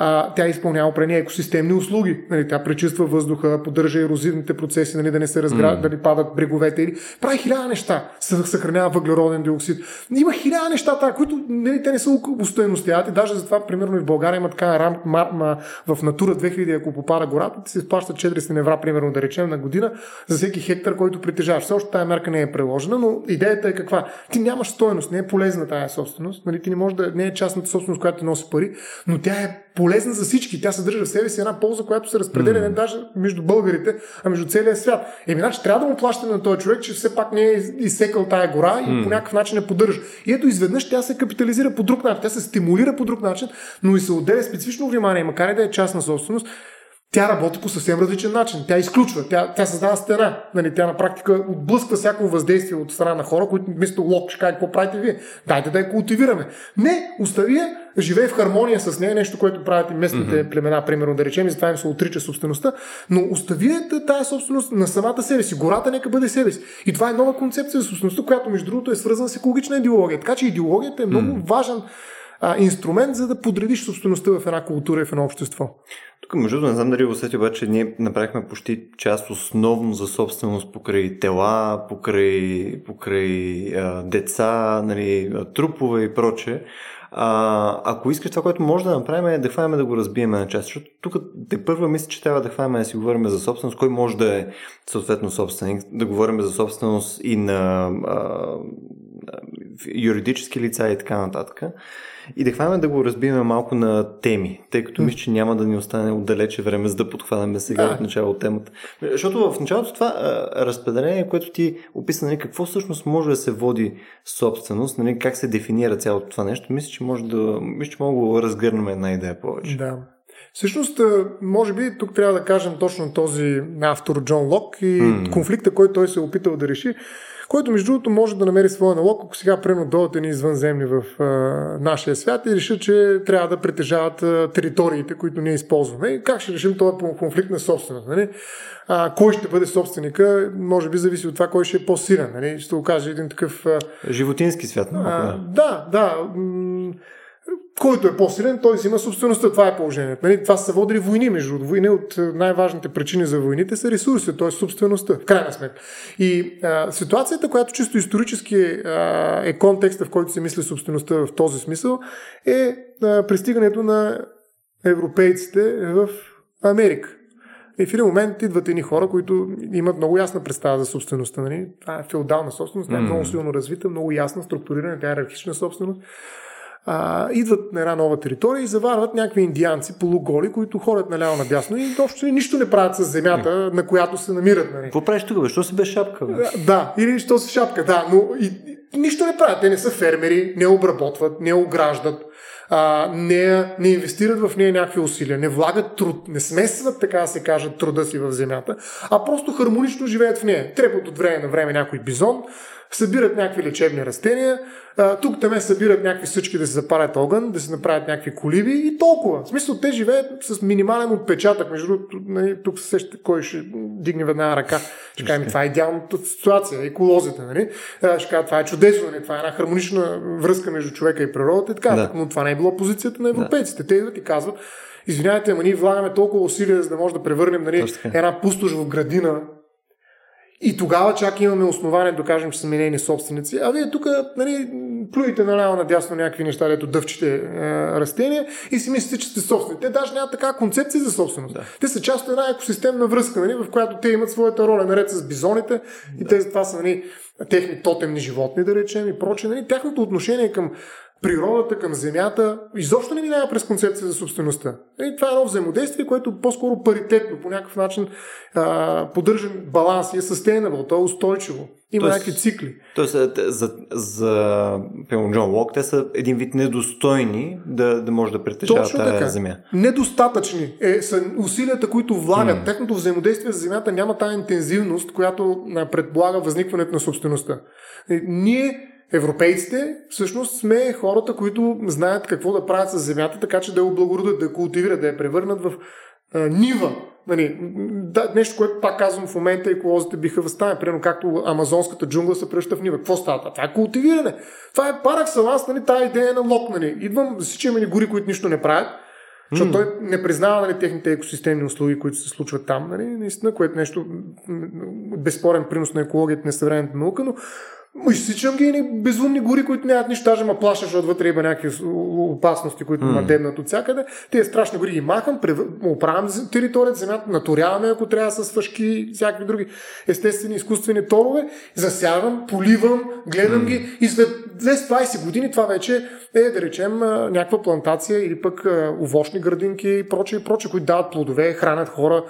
а, тя изпълнява определени екосистемни услуги. Нали, тя пречиства въздуха, поддържа ерозивните процеси, нали, да не се разград, mm. да не падат бреговете. Или прави хиляда неща, съхранява въглероден диоксид. Има хиляда неща, тая, които нали, те не са устойностяват. И даже затова, примерно, и в България има така рам, ма, ма, в Натура 2000, ако попада гората, ти се изплаща 400 евра, примерно, да речем, на година за всеки хектар, който притежаваш. Все още тази мерка не е приложена, но идеята е каква? Ти нямаш стойност, не е полезна тази собственост. Нали, ти не може да не е частната собственост, която ти носи пари, но тя е полезна за всички. Тя съдържа в себе си една полза, която се разпределя mm. не даже между българите, а между целия свят. Еми, значи трябва да му плащаме на този човек, че все пак не е изсекал тая гора и mm. по някакъв начин не поддържа. И ето изведнъж тя се капитализира по друг начин, тя се стимулира по друг начин, но и се отделя специфично внимание, макар и да е частна собственост, тя работи по съвсем различен начин. Тя изключва, тя, тя създава стена. Нали, тя на практика отблъсква всяко въздействие от страна на хора, които вместо лок ще кажат, какво правите вие? Дайте да я култивираме. Не, остави я, живее в хармония с нея, нещо, което правят и местните mm-hmm. племена, примерно да речем, и затова им се отрича собствеността, но остави тази собственост на самата себе си. Гората нека бъде себе си. И това е нова концепция за собствеността, която между другото е свързана с екологична идеология. Така че идеологията е много mm-hmm. важен а, инструмент, за да подредиш собствеността в една култура и в едно общество. Тук, между другото, не знам дали усети, обаче ние направихме почти част основно за собственост покрай тела, покрай, покрай а, деца, нали, трупове и проче. А, ако искаш това, което може да направим е да хванем да го разбием на част. Защото тук те първа мисля, че трябва да хванем да си говорим за собственост, кой може да е съответно собственик, да говорим за собственост и на а, юридически лица и така нататък. И да хванем да го разбием малко на теми, тъй като мисля, че няма да ни остане отдалече време, за да подхванем сега да. от начало темата. Защото в началото това а, разпределение, което ти описа, нали, какво всъщност може да се води собственост, нали, как се дефинира цялото това нещо, мисля, че може да, мисля, че мога да разгърнем една идея повече. Да. Всъщност, може би тук трябва да кажем точно този автор Джон Лок и mm. конфликта, който той се е опитал да реши който между другото може да намери своя налог, ако сега прено дойдат ни извънземни в а, нашия свят и решат, че трябва да притежават а, териториите, които ние използваме. И как ще решим този конфликт на собственост? Нали? А, кой ще бъде собственика, може би зависи от това, кой ще е по-силен. Нали? Ще окаже един такъв... А, Животински свят. А, да, да който е по-силен, той си има собствеността. Това е положението. Нали? Това са водили войни, между войни от най-важните причини за войните са ресурси, т.е. собствеността, в крайна сметка. И а, ситуацията, която чисто исторически а, е контекста, в който се мисли собствеността в този смисъл, е а, пристигането на европейците в Америка. И в един момент идват едни хора, които имат много ясна представа за собствеността. Нали? Това е феодална собственост, тя е много силно развита, много ясна, структурирана, тя е иерархична собственост а, идват на една нова територия и заварват някакви индианци, полуголи, които ходят наляво надясно и общо нищо не правят с земята, на която се намират. Нали. Какво правиш тук, бе? Що си без шапка? Бе? Да, или що си шапка, да, но и, и, нищо не правят. Те не са фермери, не обработват, не ограждат, а, не, не инвестират в нея някакви усилия, не влагат труд, не смесват, така да се каже, труда си в земята, а просто хармонично живеят в нея. Трепат от време на време някой бизон, събират някакви лечебни растения, тук там събират някакви съчки да се запарят огън, да се направят някакви колиби и толкова. В смисъл, те живеят с минимален отпечатък. Между другото, нали, тук се сеща кой ще дигне веднага ръка. Ще кажем, това е идеалната ситуация, еколозите. Нали? Ще кажа, това е чудесно, нали? това е една хармонична връзка между човека и природата и така. Да. Но това не е било позицията на европейците. Да. Те идват и казват, извинявайте, ама ние влагаме толкова усилия, за да може да превърнем нали, една пустош в градина, и тогава чак имаме основание да кажем, че са нейни собственици. А вие тук нали, плюете наляво надясно някакви неща, дето дъвчите е, растения и си мислите, че сте собствени. Те даже нямат такава концепция за собственост. Да. Те са част от една екосистемна връзка, нали, в която те имат своята роля, наред с бизоните и да. те това са нали, техни тотемни животни, да речем и прочее. Нали, тяхното отношение към природата към земята изобщо не минава през концепция за собствеността. И това е едно взаимодействие, което по-скоро паритетно, по някакъв начин а, поддържа баланс и е sustainable, то е устойчиво. Има тоест, някакви цикли. Тоест, за, за пълно Джон Лок, те са един вид недостойни да, да може да притежават тази земя. Недостатъчни е, са усилията, които влагат. Mm. Техното взаимодействие с земята няма тази интензивност, която предполага възникването на собствеността. Ние Европейците всъщност сме хората, които знаят какво да правят с земята, така че да я облагородят, да я култивират, да я превърнат в а, нива. Нали, да, нещо, което пак казвам в момента еколозите биха възстане. Примерно както амазонската джунгла се превръща в нива. Какво става? Това е култивиране. Това е парак саланс, нали, тази идея е на лок. Нали. Идвам, засичаме ни гори, които нищо не правят. Защото mm. той не признава нали, техните екосистемни услуги, които се случват там, нали, наистина, което е нещо безспорен принос на екологията на съвременната наука, но Изсичам ги и безумни гори, които нямат нищо, даже ма плаша, защото вътре има някакви опасности, които mm. ма дебнат от всякъде. Тези страшни гори ги махам, прев... оправям територията, земята, наторяваме, ако трябва с и всякакви други естествени изкуствени торове, засявам, поливам, гледам mm. ги и след 10-20 години това вече е, да речем, някаква плантация или пък овощни градинки и прочее, и прочее, които дават плодове, хранят хора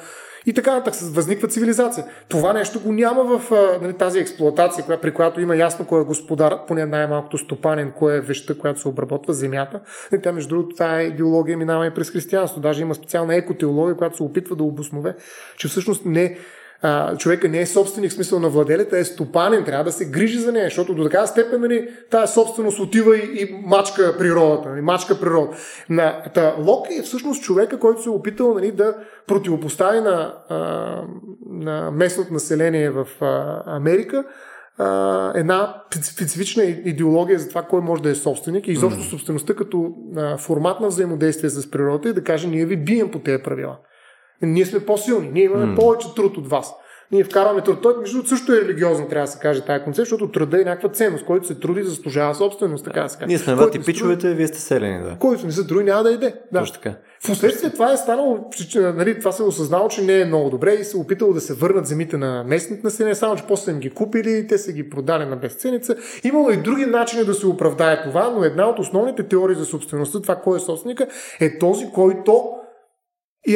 и така нататък възниква цивилизация. Това нещо го няма в нали, тази експлуатация, коя, при която има ясно кой е господар, поне най-малкото стопанен, кой е веща, която се обработва земята. И тя, между другото, тази идеология минава и през християнство. Даже има специална екотеология, която се опитва да обоснове, че всъщност не а, човека не е собственик в смисъл на владелята, е стопанен, трябва да се грижи за нея, защото до такава степен нали, тази собственост отива и, и мачка природата, нали, мачка природа. На, та, Лок е всъщност човека, който се е опитал нали, да противопостави на, а, на местното население в а, Америка една специфична идеология за това кой може да е собственик и изобщо mm. собствеността като формат на взаимодействие с природата и да каже ние ви бием по тези правила. Ние сме по-силни, ние имаме mm. повече труд от вас. ние вкарваме труд. Той, между другото, също е религиозно, трябва да се каже тази концепция, защото труда е някаква ценност. Който се труди, заслужава собственост, така да се каже. Ние сме вати пичовете, труди- вие сте селени, да. Който не се труди, няма да иде. Да. Точно така. Впоследствие това е станало, нали, това се осъзнало, че не е много добре и се е опитало да се върнат земите на местните населения, само че после им ги купили, те са ги продали на безценица. Имало и други начини да се оправдае това, но една от основните теории за собствеността, това кой е собственика, е този, който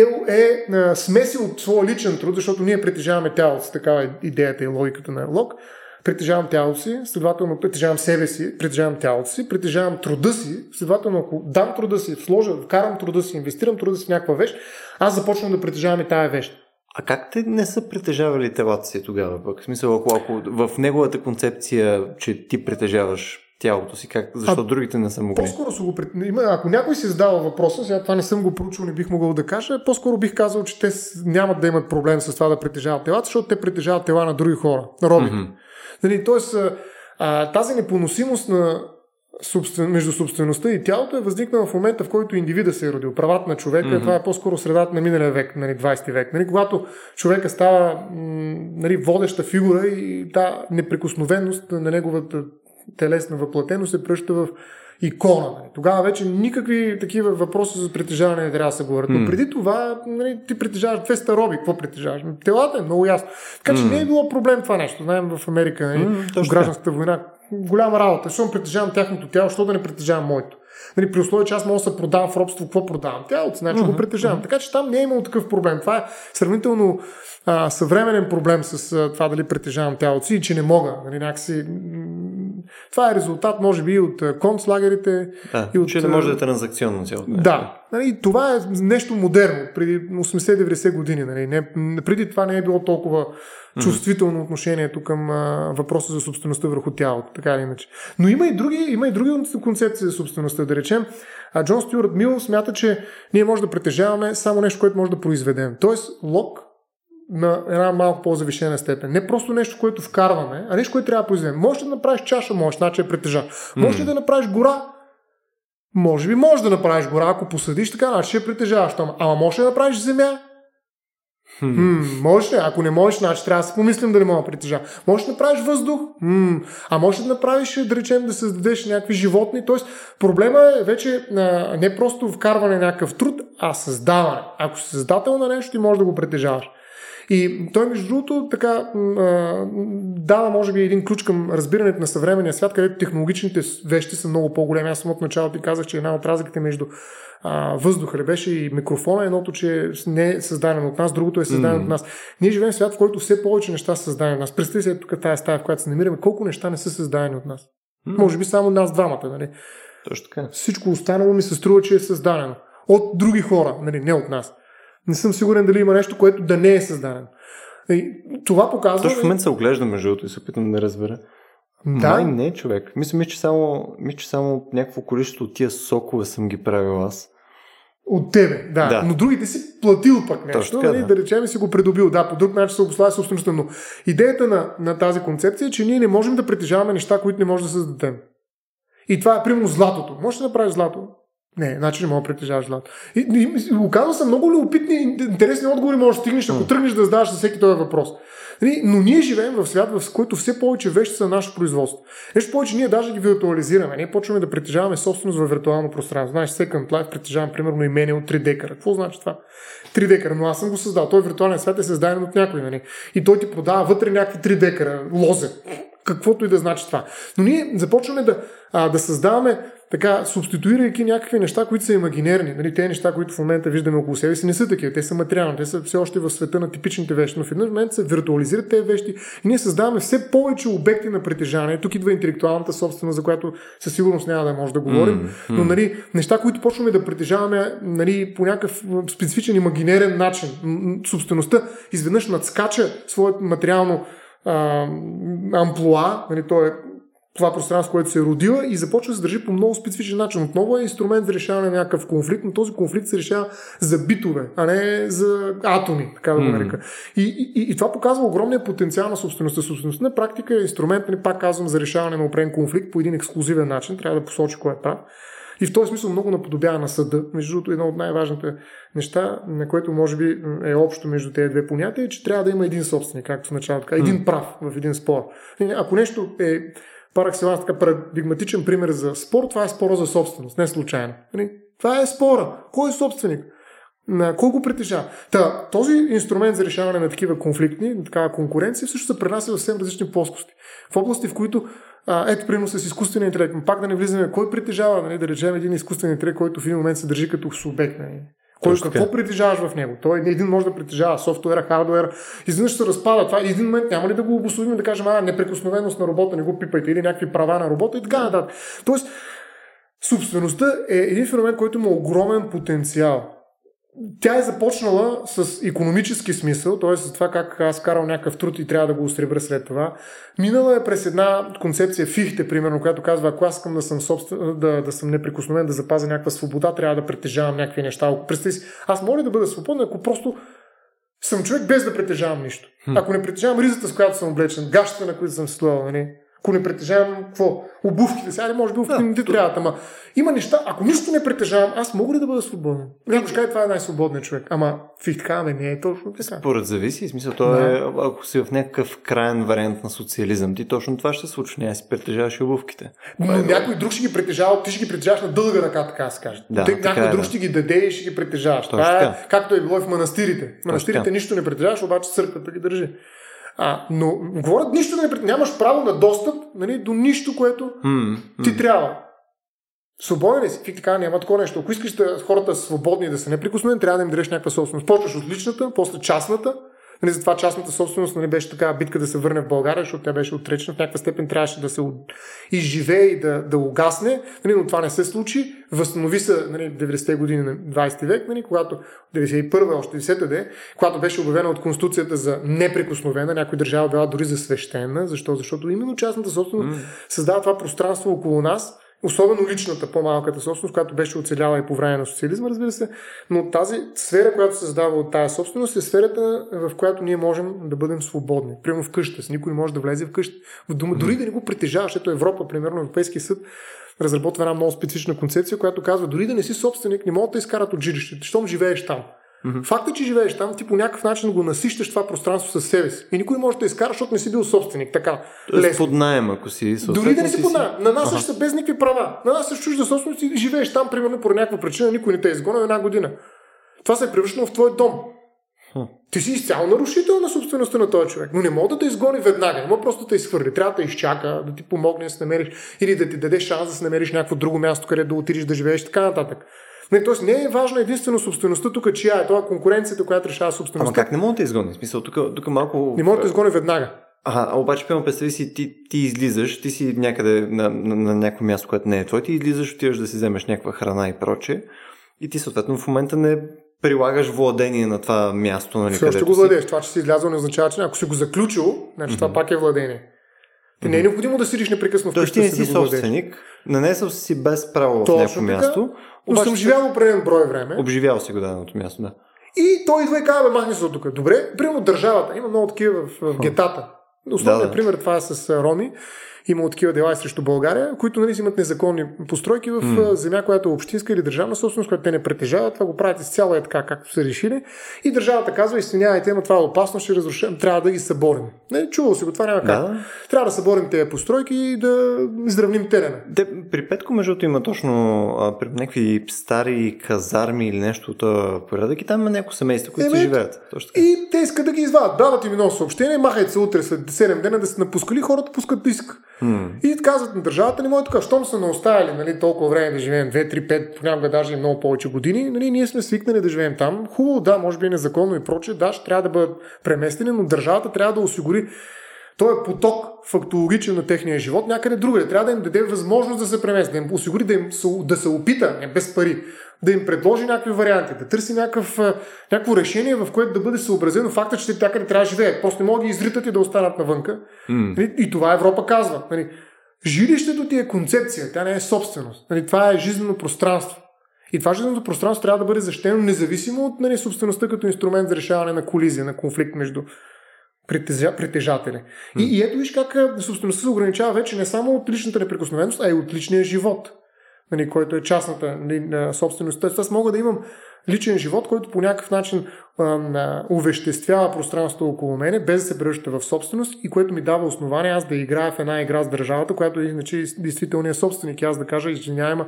е, е, смесил своя личен труд, защото ние притежаваме тялото си, такава е идеята и логиката на Лок. Притежавам тялото си, следователно притежавам себе си, притежавам тялото си, притежавам труда си, следователно ако дам труда си, вложа, вкарам труда си, инвестирам труда си в някаква вещ, аз започвам да притежавам и тая вещ. А как те не са притежавали телата си тогава? Пък? В смисъл, ако, ако в неговата концепция, че ти притежаваш тялото си, как, защо А, другите не са могли? По-скоро са го пред... ако някой си задава въпроса, сега това не съм го проучил, не бих могъл да кажа, по-скоро бих казал, че те нямат да имат проблем с това да притежават телата, защото те притежават тела на други хора, на роби. Мгм. Нали, тоест, а, тази непоносимост на собствен, между собствеността и тялото е възникнала в момента, в който индивида се е родил. Правата на човека, mm-hmm. това е по-скоро средата на миналия век, нали, 20 век. Нали, когато човека става нали, водеща фигура и та неприкосновеност на неговата телесна въплатеност се пръща в икона. Нали. Тогава вече никакви такива въпроси за притежаване не трябва да се говорят. Но преди това нали, ти притежаваш 200 роби. Какво притежаваш? Телата е много ясно. Така че не е било проблем това нещо. Знаем в Америка, нали, гражданската война, голяма работа. Щом притежавам тяхното тяло, защо да не притежавам моето? Нали, при условие, че аз мога да се продавам в робство, какво продавам? Тялото, си, значи го притежавам. Така че там не е имало такъв проблем. Това е сравнително а, съвременен проблем с а, това дали притежавам тялото си и че не мога. Нали, някакси, това е резултат, може би, от а, концлагерите. Да, и от, че не може да е транзакционно цялото. Да, нали, това е нещо модерно, преди 80-90 години. Нали. Не, преди това не е било толкова чувствително отношението към а, въпроса за собствеността върху тялото, така или иначе. Но има и други, има и други концепции за собствеността. Да речем, а Джон Стюарт Мил смята, че ние може да притежаваме само нещо, което може да произведем. Тоест, лок на една малко по-завишена степен. Не просто нещо, което вкарваме, а нещо, което трябва да произведем. Можеш да направиш чаша, можеш, значи я притежа. Можеш ли да направиш гора? Може би можеш да направиш гора, ако посадиш така, значи ще притежаваш. Ама, ама можеш ли да направиш земя? М, можеш ли? Ако не можеш, значи трябва да си помислим дали мога да притежа. Можеш да направиш въздух? М, а можеш да направиш, да речем, да създадеш някакви животни. Тоест, проблема е вече а, не просто вкарване на някакъв труд, а създаване. Ако си създател на нещо, ти можеш да го притежаваш. И той, между другото, така дава, може би, един ключ към разбирането на съвременния свят, където технологичните вещи са много по-големи. Аз самото начало ти казах, че една от разликите между а, въздуха ли беше и микрофона, едното, че не е създадено от нас, другото е създадено Мгм. от нас. Ние живеем в свят, в който все повече неща са създадени от нас. Представи се тук тази стая, в която се намираме, колко неща не са създадени от нас. М. Може би само нас двамата. Нали? Точно така. Всичко останало ми се струва, че е създадено. От други хора, нали, не от нас. Не съм сигурен дали има нещо, което да не е създадено. И това показва. Точно в момента се оглежда между другото и се опитам да разбера. да, Май не, човек. Мисля, ми, че само, ми, че само някакво количество от тия сокове съм ги правил аз. От тебе, да. Да. Но другите си платил пък нещо, Точно нали, да. да речем си го придобил. Да, по друг начин се обославя собствеността. Но идеята на, на тази концепция е, че ние не можем да притежаваме неща, които не можем да създадем. И това е, примерно, златото. Можеш да направиш злато? Не, значи не мога да притежаваш злато. И, и, и оказва се много любопитни, интересни отговори можеш да стигнеш, ако тръгнеш да задаваш за всеки този въпрос. Нали, Но ние живеем в свят, в който все повече вещи са наше производство. Нещо повече, ние даже ги виртуализираме. Ние почваме да притежаваме собственост във виртуално пространство. Знаеш, Second Life притежавам примерно имение от 3 декара. Какво значи това? 3 декара, но аз съм го създал. Той виртуален свят е създаден от някой. Нали? И той ти продава вътре някакви 3 декара лозе. Каквото и да значи това. Но ние започваме да, а, да създаваме така, субституирайки някакви неща, които са имагинерни. Нали, те неща, които в момента виждаме около себе си, не са такива. Те са материални. Те са все още в света на типичните вещи. Но в един момент се виртуализират тези вещи и ние създаваме все повече обекти на притежание. Тук идва интелектуалната собственост, за която със сигурност няма да може да говорим. М, Но нали, неща, които почваме да притежаваме нали, по някакъв специфичен имагинерен начин. Собствеността изведнъж надскача своето материално а, амплуа, нали, то е това пространство, което се е родила и започва да се държи по много специфичен начин. Отново е инструмент за решаване на някакъв конфликт, но този конфликт се решава за битове, а не за атоми, така да го нарека. И, и, и това показва огромния потенциал на собствеността. Собствеността на практика е инструмент, нали, пак казвам, за решаване на определен конфликт по един ексклюзивен начин. Трябва да посочи кой е прав. И в този смисъл много наподобява на съда. Между другото, едно от най-важните неща, на което може би е общо между тези две понятия, е, че трябва да има един собственик, както в началото така. Един прав в един спор. Ако нещо е паракселанс, така парадигматичен пример за спор, това е спора за собственост, не случайно. Нали? Това е спора. Кой е собственик? На кой го притежава? Та, този инструмент за решаване на такива конфликтни, на такава конкуренция, също се пренася в съвсем различни плоскости. В области, в които а, ето, примерно с изкуствения интелект. Пак да не влизаме, кой притежава, нали, да речем един изкуствен интелект, който в един момент се държи като субект. Нали. Кой, Точно какво притежаваш в него? Той един може да притежава софтуера, хардуера, изведнъж се разпада това. Един момент няма ли да го обословим да кажем, а, неприкосновеност на робота, не го пипайте, или някакви права на робота и така нататък. Тоест, собствеността е един феномен, който има огромен потенциал тя е започнала с економически смисъл, т.е. с това как аз карал някакъв труд и трябва да го осребра след това. Минала е през една концепция Фихте, примерно, която казва, ако аз искам да съм, собствен, да, да съм неприкосновен, да запазя някаква свобода, трябва да притежавам някакви неща. Представи си, аз мога ли да бъда свободен, ако просто съм човек без да притежавам нищо. Ако не притежавам ризата, с която съм облечен, гащата, на които съм стоял, нали? Ако не притежавам какво? Обувките. Сега не може би обувките не ти трябва, ама има неща, ако нищо не притежавам, аз мога ли да бъда свободен? Някой ще каже, това е най-свободният човек. Ама фиг така, не е точно така. Според зависи, смисъл, то да. е, ако си в някакъв крайен вариант на социализъм, ти точно това ще случи, не си притежаваш и обувките. Но е някой друг ще ги притежава, ти ще ги притежаваш на дълга ръка, така се каже. Да, ти, някой е, друг да. ще ги даде и ще ги притежаваш. Точно това е, както е било и в манастирите. Манастирите нищо не притежаваш, обаче църквата ги държи. А, но говорят нищо да не нямаш право на достъп нали, до нищо, което mm, mm. ти трябва. Свободен ли си? Фиг така няма такова нещо. Ако искаш да хората свободни да са неприкосновени, трябва да им дадеш някаква собственост. Почваш от личната, после частната, Нали, затова частната собственост нали, беше така битка да се върне в България, защото тя беше отречена. В някаква степен трябваше да се изживее и да, да угасне, нали, но това не се случи. Възстанови се нали, 90-те години на 20 век, нали, когато 91-та, още 10-та де, когато беше обявена от Конституцията за неприкосновена, някои държава била дори за свещена. Защо? Защото именно частната собственост mm. създава това пространство около нас, Особено личната, по-малката собственост, която беше оцеляла и по време на социализма, разбира се, но тази сфера, която се създава от тази собственост, е сферата, в която ние можем да бъдем свободни. Примерно къща, с никой може да влезе в къща. В дома, дори да не го притежаваш, ето Европа, примерно Европейския съд, разработва една много специфична концепция, която казва, дори да не си собственик, не могат да изкарат от жилището, щом живееш там. Mm-hmm. Факта, че живееш там, ти по някакъв начин го насищаш това пространство със себе си. И никой не може да изкара, защото не си бил собственик. Така. Тоест под найем, ако си Дори да не си под найем. На нас ага. са без никакви права. На нас са чужда собственост и живееш там, примерно, по някаква причина, никой не те е изгонил една година. Това се е превръщало в твой дом. Хм. Ти си изцяло нарушител на собствеността на този човек, но не мога да те изгони веднага, няма просто да те изхвърли. Трябва да изчака, да ти помогне да се намериш или да ти даде шанс да се намериш някакво друго място, където да отидеш да живееш така нататък. Не, тоест не е важно единствено собствеността тук, чия е. Това е конкуренцията, която решава собствеността. Ама как не мога да изгони? Смисъл, тук, тук малко... Не мога да изгони веднага. Ага, обаче, пълно представи си, ти, ти излизаш, ти си някъде на, на, на някакво място, което не е твое, ти излизаш, отиваш да си вземеш някаква храна и проче, и ти съответно в момента не прилагаш владение на това място. Нали, Все още го владееш. Това, че си излязъл, не означава, че ако си го заключил, значи mm-hmm. това пак е владение. Не е необходимо да седиш непрекъснато Тоест ти не си да собственик, нанесъл си без право в някакво място. Но съм живял определен брой време. Обживял си го даденото място, да. И той идва и казва, махни се от тук. Добре, примерно държавата. Има много такива в, в гетата. Основният да, да. пример това е с роми има такива дела срещу България, които нали, имат незаконни постройки в mm. земя, която е общинска или държавна собственост, която те не притежават. Това го правят изцяло е така, както са решили. И държавата казва, извинявайте, но това е опасно, ще разрушим, трябва да ги съборим. Не, чувал си го, това няма как. Да. Трябва да съборим тези постройки и да изравним терена. Те, при Петко, между има точно а, при някакви стари казарми или нещо от порядък и там има някои семейства, които си живеят. Точно така. И те искат да ги извадят. Дават им едно съобщение, махайте се утре след 7 дена да се напускали, хората пускат диск. Mm. И казват на държавата, не може така, щом са не оставили нали, толкова време да живеем, 2, 3, 5, понякога даже и много повече години, нали, ние сме свикнали да живеем там. Хубаво, да, може би е незаконно и прочее, да, ще трябва да бъдат преместени, но държавата трябва да осигури той е поток фактологичен на техния живот някъде другаде. Трябва да им даде възможност да се премести, да им осигури да, им, да се опита, не без пари, да им предложи някакви варианти, да търси някакъв, някакво решение, в което да бъде съобразено факта, че те тякъде трябва да живеят. Просто не могат да изритат и да останат навънка. Mm. И това Европа казва. Нали, жилището ти е концепция, тя не е собственост. Нали, това е жизнено пространство. И това жизненото пространство трябва да бъде защитено независимо от нали, собствеността като инструмент за решаване на колизия, на конфликт между притежа, притежатели. Mm. И, и ето виж как собствеността се ограничава вече не само от личната неприкосновеност, а и от личния живот. Нали, който е частната нали, собственост. Тоест, аз мога да имам личен живот, който по някакъв начин а, увеществява пространството около мене, без да се превръща в собственост и което ми дава основание аз да играя в една игра с държавата, която е иначе действителният собственик. Аз да кажа, извинявай,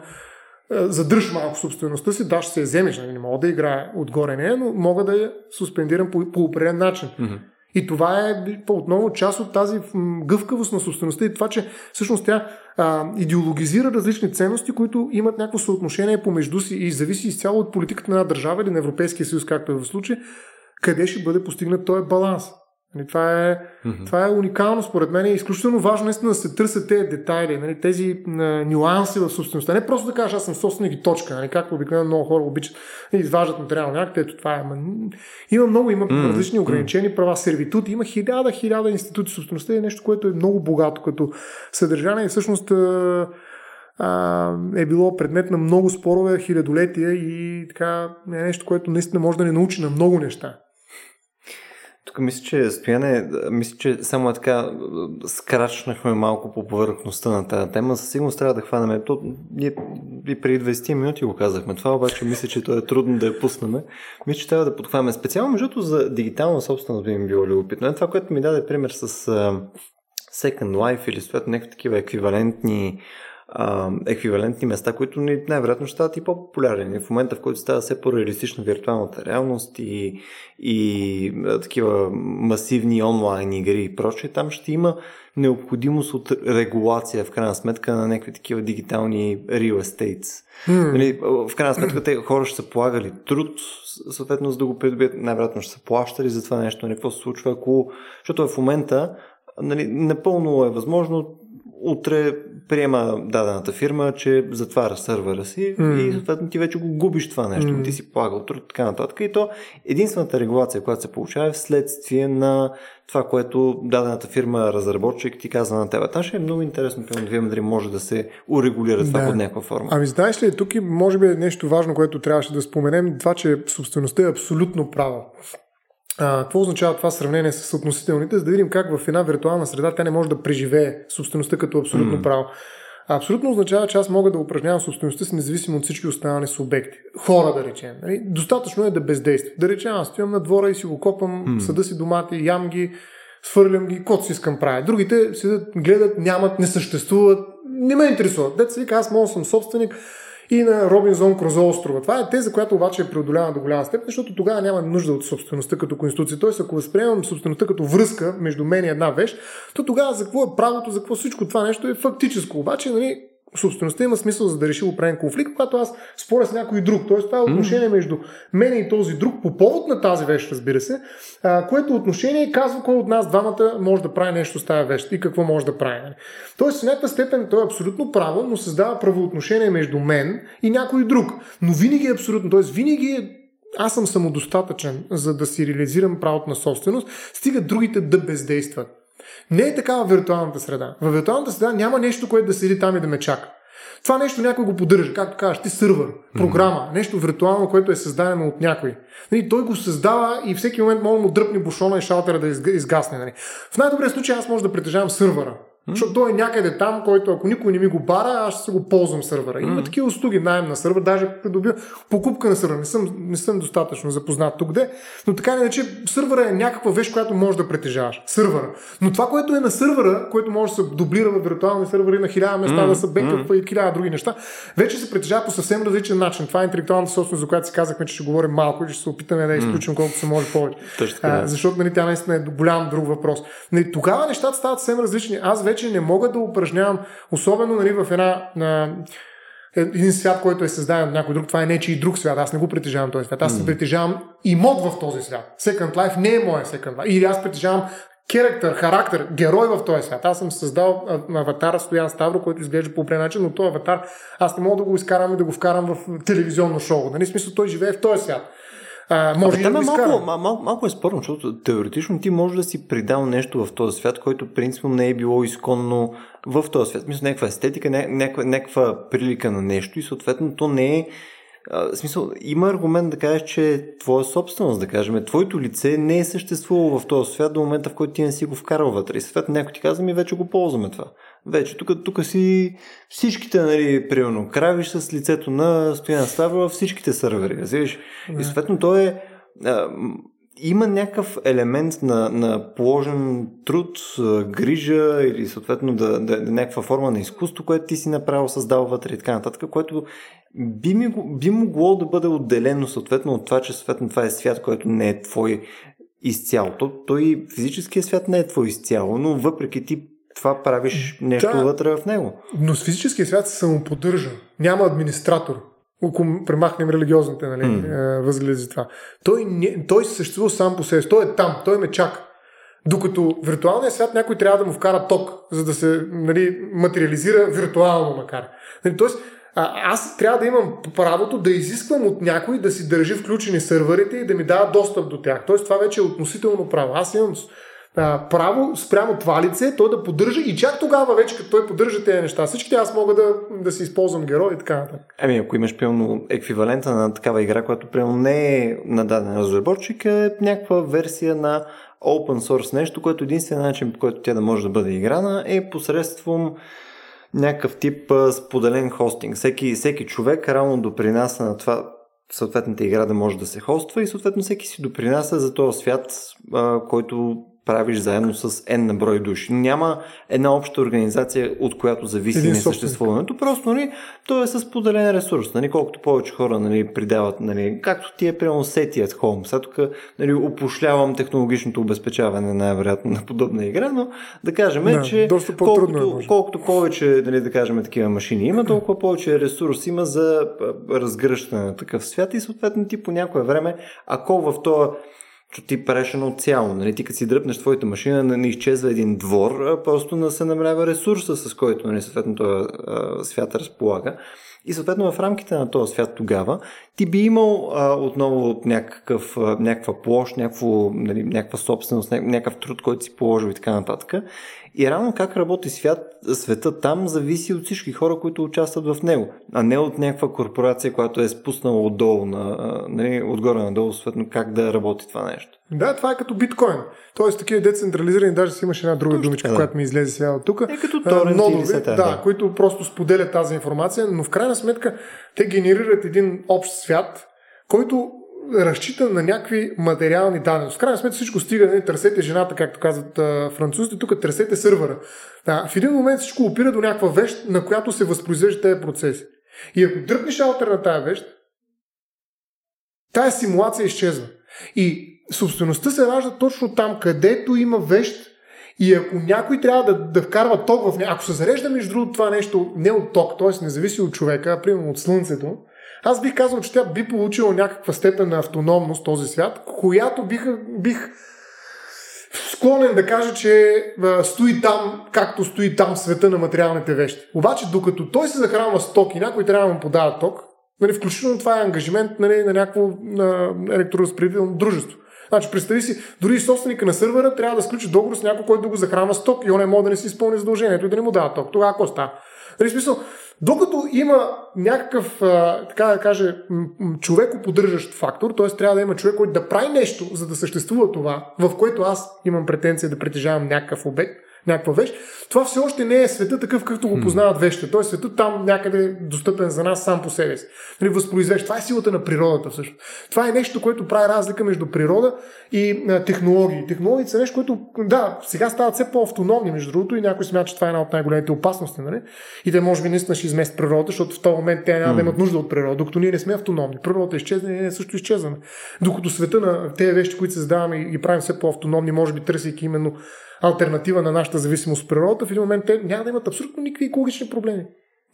задръж малко собствеността си, да, ще се я вземеш, нали, не мога да играя отгоре нея, но мога да я суспендирам по, по определен начин. Mm-hmm. И това е отново част от тази гъвкавост на собствеността и това, че всъщност тя а, идеологизира различни ценности, които имат някакво съотношение помежду си и зависи изцяло от политиката на една държава или на Европейския съюз, както е в случай, къде ще бъде постигнат този баланс. Нали, това, е, mm-hmm. това е уникално според мен и е изключително важно наистина да се търсят тези детайли, нали, тези а, нюанси в собствеността. Не просто да кажеш аз съм собственик и точка, нали, както обикновено много хора обичат да изваждат материално акт, ето това е. Ма, има много, има mm-hmm. различни ограничени права, сервитут, има хиляда, хиляда институти. Собствеността е нещо, което е много богато като съдържание и всъщност а, а, е било предмет на много спорове, хилядолетия и така е нещо, което наистина може да ни научи на много неща. Тук мисля, че стояне, мисля, че само е така скрачнахме малко по повърхността на тази тема. Със сигурност трябва да хванем. То, ние и преди 20 минути го казахме. Това обаче мисля, че то е трудно да я пуснем. Мисля, че трябва да подхваме. Специално, между за дигитална собственост би ми било любопитно. Е това, което ми даде пример с Second Life или съответно някакви такива еквивалентни а, еквивалентни места, които най-вероятно ще стават и по-популярни. В момента, в който става все по-реалистична виртуалната реалност и, и такива масивни онлайн игри и прочее, там ще има необходимост от регулация в крайна сметка на някакви такива дигитални real estates. Mm. Нали, в крайна сметка те хора ще са полагали труд, съответно за да го придобият, най-вероятно ще са плащали за това нещо, нали, какво се случва, ако... Защото в момента нали, напълно е възможно утре приема дадената фирма, че затваря сървъра си mm. и съответно ти вече го губиш това нещо, mm. ти си полагал труд, така нататък. И то единствената регулация, която се получава е вследствие на това, което дадената фирма разработчик ти казва на теб. Та ще е много интересно, пълно да дали може да се урегулира това да. под някаква форма. Ами знаеш ли, тук и може би е нещо важно, което трябваше да споменем, това, че собствеността е абсолютно права. А, какво означава това сравнение с относителните, за да видим как в една виртуална среда тя не може да преживее собствеността като абсолютно mm. право. Абсолютно означава, че аз мога да упражнявам собствеността си независимо от всички останали субекти. Хора, да речем. Нали? Достатъчно е да бездейства. Да речем, аз стоям на двора и си го копам, mm. съда си домати, ям ги, свърлям ги, кот си искам правя. Другите седят, гледат, нямат, не съществуват, не ме интересуват. Деца вика, аз мога съм собственик, и на Робинзон Крозо острова. Това е теза, която обаче е преодоляна до голяма степен, защото тогава няма нужда от собствеността като конституция. Тоест, ако възприемам собствеността като връзка между мен и една вещ, то тогава за какво е правото, за какво всичко това нещо е фактическо. Обаче, нали, собствеността има смисъл за да реши определен конфликт, когато аз споря с някой друг. Тоест това е отношение между мен и този друг по повод на тази вещ, разбира се, а, което отношение казва кой от нас двамата може да прави нещо с тази вещ и какво може да прави. Нали? Тоест в някаква степен той е абсолютно право, но създава правоотношение между мен и някой друг. Но винаги е абсолютно, т.е. винаги е аз съм самодостатъчен, за да си реализирам правото на собственост, стига другите да бездействат. Не е такава виртуалната среда. В виртуалната среда няма нещо, което да седи там и да ме чака. Това нещо някой го поддържа, както кажеш, ти сървър, програма, нещо виртуално, което е създадено от някой. Нали, той го създава и всеки момент може да му дръпне бушона и шалтера да изгасне. Нали. В най-добрия случай аз може да притежавам сървъра. Защото той е някъде там, който ако никой не ми го бара, аз ще се го ползвам сървъра. Има такива услуги, найем на сървър, даже придобия покупка на сървър. Не съм, не съм достатъчно запознат тук де, но така не че сървъра е някаква вещ, която можеш да притежаваш. Сървъра. Но това, което е на сървъра, което може да се дублира в виртуални сървъри на хиляда места, да се бекъп mm. и хиляда други неща, вече се притежава по съвсем различен начин. Това е интелектуалната собственост, за която си казахме, че ще говорим малко и ще се опитаме да изключим колкото се може повече. а, защото нали, тя наистина е голям друг въпрос. Нали, тогава нещата стават съвсем различни. Аз вече не мога да упражнявам, особено нали, в една на, един свят, който е създаден от някой друг, това е нечи и друг свят. Аз не го притежавам този свят. Аз mm. притежавам имот в този свят. Second Life не е моя Second Life. Или аз притежавам характер, характер, герой в този свят. Аз съм създал аватара Стоян Ставро, който изглежда по начин, но този аватар аз не мога да го изкарам и да го вкарам в телевизионно шоу. Нали? Смисъл, той живее в този свят. А, може а, да е малко, малко, малко е спорно, защото теоретично ти можеш да си придал нещо в този свят, който принципно не е било изконно в този свят. Мисля, някаква естетика, някаква, някаква прилика на нещо и съответно то не е а, в смисъл, има аргумент да кажеш, че е твоя собственост, да кажем, твоето лице не е съществувало в този свят до момента, в който ти не си го вкарал вътре. И свят някой ти казва, ми вече го ползваме това. Вече тук, тук си всичките, нали, примерно, кравиш с лицето на Стоян Ставрова, всичките сървъри, разбираш? И съответно то е а, има някакъв елемент на, на положен труд, грижа или съответно да, да, да някаква форма на изкуство, което ти си направил, създал вътре и така нататък, което би, ми, би могло да бъде отделено съответно от това, че съответно това е свят, който не е твой изцяло. То, той физическия свят не е твой изцяло, но въпреки ти това правиш нещо да, вътре в него. Но с физическия свят се самоподдържа. Няма администратор ако премахнем религиозните нали, mm. възгледи за това. Той, не, той съществува сам по себе си. Той е там, той ме чака. Докато виртуалният свят някой трябва да му вкара ток, за да се нали, материализира виртуално макар. Нали, тоест, а, аз трябва да имам правото да изисквам от някой да си държи включени сървърите и да ми дава достъп до тях. Тоест, това вече е относително право. Аз имам а, право спрямо това лице той да поддържа и чак тогава вече като той поддържа тези неща, всичките аз мога да, да си използвам герой и така нататък. Ами ако имаш пълно еквивалента на такава игра, която прямо не е на даден разработчик, е някаква версия на open source нещо, което единствен начин, по който тя да може да бъде играна е посредством някакъв тип споделен хостинг. Всеки, всеки човек равно допринася на това съответната игра да може да се хоства и съответно всеки си допринася за този свят, който правиш заедно с N на брой души. Няма една обща организация, от която зависи несъществуването. Просто нали, то е с поделен ресурс. Нали, колкото повече хора нали, придават, нали, както ти е прямо сети at home. Сега тук нали, опошлявам технологичното обезпечаване най-вероятно на подобна игра, но да кажем, да, че колкото, е, колкото повече нали, да кажем, такива машини има, толкова повече ресурс има за разгръщане на такъв свят и съответно ти по някое време, ако в този ти правиш едно цяло. Нали? Ти като си дръпнеш твоята машина, не, не изчезва един двор, а просто не се намалява ресурса, с който нали, съответно този свят разполага. И съответно в рамките на този свят тогава ти би имал а, отново някакъв, а, някаква площ, някакво, нали, някаква собственост, някакъв труд, който си положил и така нататък. И рано как работи свят, света там зависи от всички хора, които участват в него, а не от някаква корпорация, която е спуснала отдолу, на, нали, отгоре надолу, съответно как да работи това нещо. Да, това е като биткоин. Тоест такива децентрализирани, даже си имаш една друга Точно, думичка, да. която ми излезе сега от тук. Е като торрент нодове, да, да, които просто споделят тази информация, но в крайна сметка те генерират един общ свят, който разчита на някакви материални данни. В крайна сметка всичко стига, не, търсете жената, както казват а, французите, тук търсете сървъра. Да, в един момент всичко опира до някаква вещ, на която се възпроизвежда тези процеси. И ако дръпнеш аутер на тази вещ, тая симулация изчезва. И собствеността се ражда точно там, където има вещ, и ако някой трябва да, да вкарва ток в нея, ако се зарежда между другото това нещо не от ток, т.е. не зависи от човека, а примерно от Слънцето, аз бих казал, че тя би получила някаква степен на автономност този свят, която бих, бих склонен да кажа, че стои там, както стои там света на материалните вещи. Обаче, докато той се захранва с ток и някой трябва да му подава ток, нали, включително това е ангажимент нали, на някакво електроразпределително дружество. Значи, представи си, дори собственика на сървъра трябва да сключи договор с някой, който да го захранва с ток и он не може да не си изпълни задължението и да не му дава ток. Тогава какво става? Нали, смисъл, докато има някакъв, така да каже, човеко поддържащ фактор, т.е. трябва да има човек, който да прави нещо, за да съществува това, в което аз имам претенция да притежавам някакъв обект, някаква вещ, това все още не е света такъв, какъвто го познават вещите. Той е света там някъде достъпен за нас сам по себе си. Нали, възпроизвежда. Това е силата на природата всъщност. Това е нещо, което прави разлика между природа и а, технологии. Технологиите са нещо, което, да, сега стават все по-автономни, между другото, и някой смята, че това е една от най-големите опасности. Нали? И те може би наистина ще изместят природата, защото в този момент те няма да имат нужда от природа, докато ние не сме автономни. Природата изчезне, ние също изчезваме. Докато света на тези вещи, които се създаваме и ги правим все по-автономни, може би търсейки именно альтернатива на нашата зависимост от природата, в един момент те няма да имат абсолютно никакви екологични проблеми.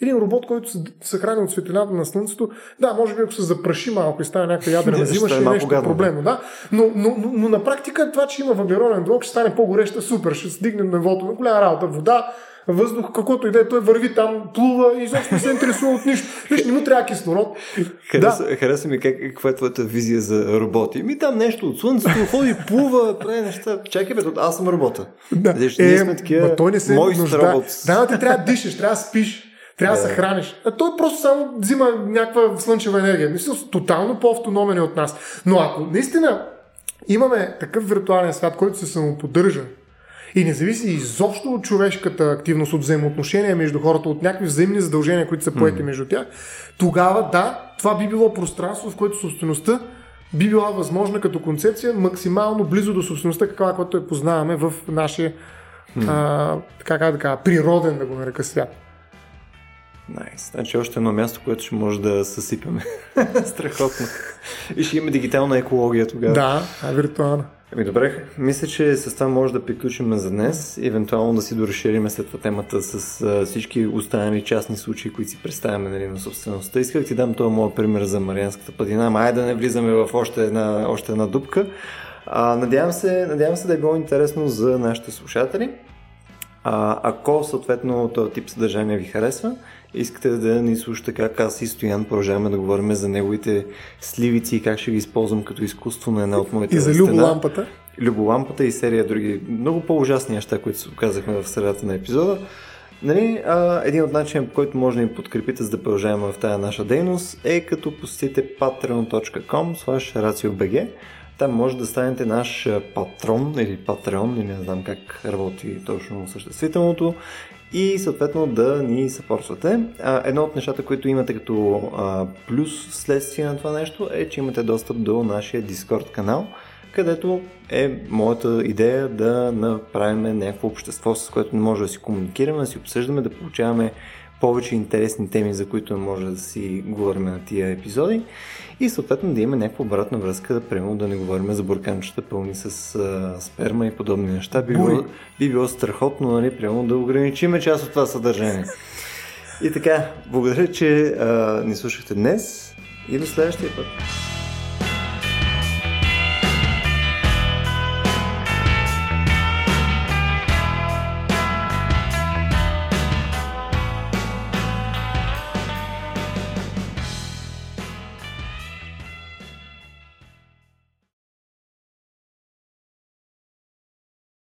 Един робот, който се съхраня от светлината на Слънцето, да, може би ако се запраши малко и стане някаква ядрена зима, ще е нещо проблемно, да. Но, но, но, но, на практика това, че има въглероден блок, ще стане по-гореща, супер, ще стигне нивото на голяма работа, вода, въздух, каквото и да е, той върви там, плува и изобщо не се интересува от нищо. Виж, не му трябва кислород. Хареса, да. хареса ми как, каква е твоята визия за роботи. Ми там нещо от слънцето, ходи, плува, прави неща. Чакай, бе, аз съм робота. Да. Виж, ние е, сме такива той не се нужда. Да, ти трябва да дишаш, трябва да спиш. Трябва да се храниш. А той просто само взима някаква слънчева енергия. Мисля, тотално по-автономен е от нас. Но ако наистина имаме такъв виртуален свят, който се самоподдържа и не зависи изобщо от човешката активност, от взаимоотношения между хората, от някакви взаимни задължения, които са поети mm. между тях, тогава да, това би било пространство, в което собствеността би била възможна като концепция максимално близо до собствеността, каква, която я познаваме в нашия mm. а, така, как да кажа, природен, да го нарека свят. Найс. Nice. Значи още едно място, което ще може да съсипаме. Страхотно. И ще има дигитална екология тогава. Да, виртуална. Ами добре, мисля, че с това може да приключим за днес евентуално да си доразшириме след това темата с всички останали частни случаи, които си представяме нали, на собствеността. Исках ти дам този моят пример за Марианската падина, ама айде да не влизаме в още една, още една дупка. А, надявам, се, надявам се да е било интересно за нашите слушатели. А, ако съответно този тип съдържание ви харесва, искате да ни слушате как аз и Стоян продължаваме да говорим за неговите сливици и как ще ги използвам като изкуство на една от моите И за люболампата. Люболампата и серия други много по-ужасни неща, които се оказахме в средата на епизода. Нали, а, един от начинът, по който може да ни подкрепите, за да продължаваме в тази наша дейност, е като посетите patreon.com raciobg. Там може да станете наш патрон или патреон, или не знам как работи точно съществителното и съответно да ни съпорствате. Едно от нещата, които имате като плюс следствие на това нещо е, че имате достъп до нашия Discord канал, където е моята идея да направим някакво общество, с което може да си комуникираме, да си обсъждаме, да получаваме повече интересни теми, за които може да си говорим на тия епизоди и съответно да има някаква обратна връзка, да примерно да не говорим за бурканчета пълни с а, сперма и подобни неща. Би било, би било страхотно, нали, примерно да ограничиме част от това съдържание. И така, благодаря, че а, ни слушахте днес и до следващия път.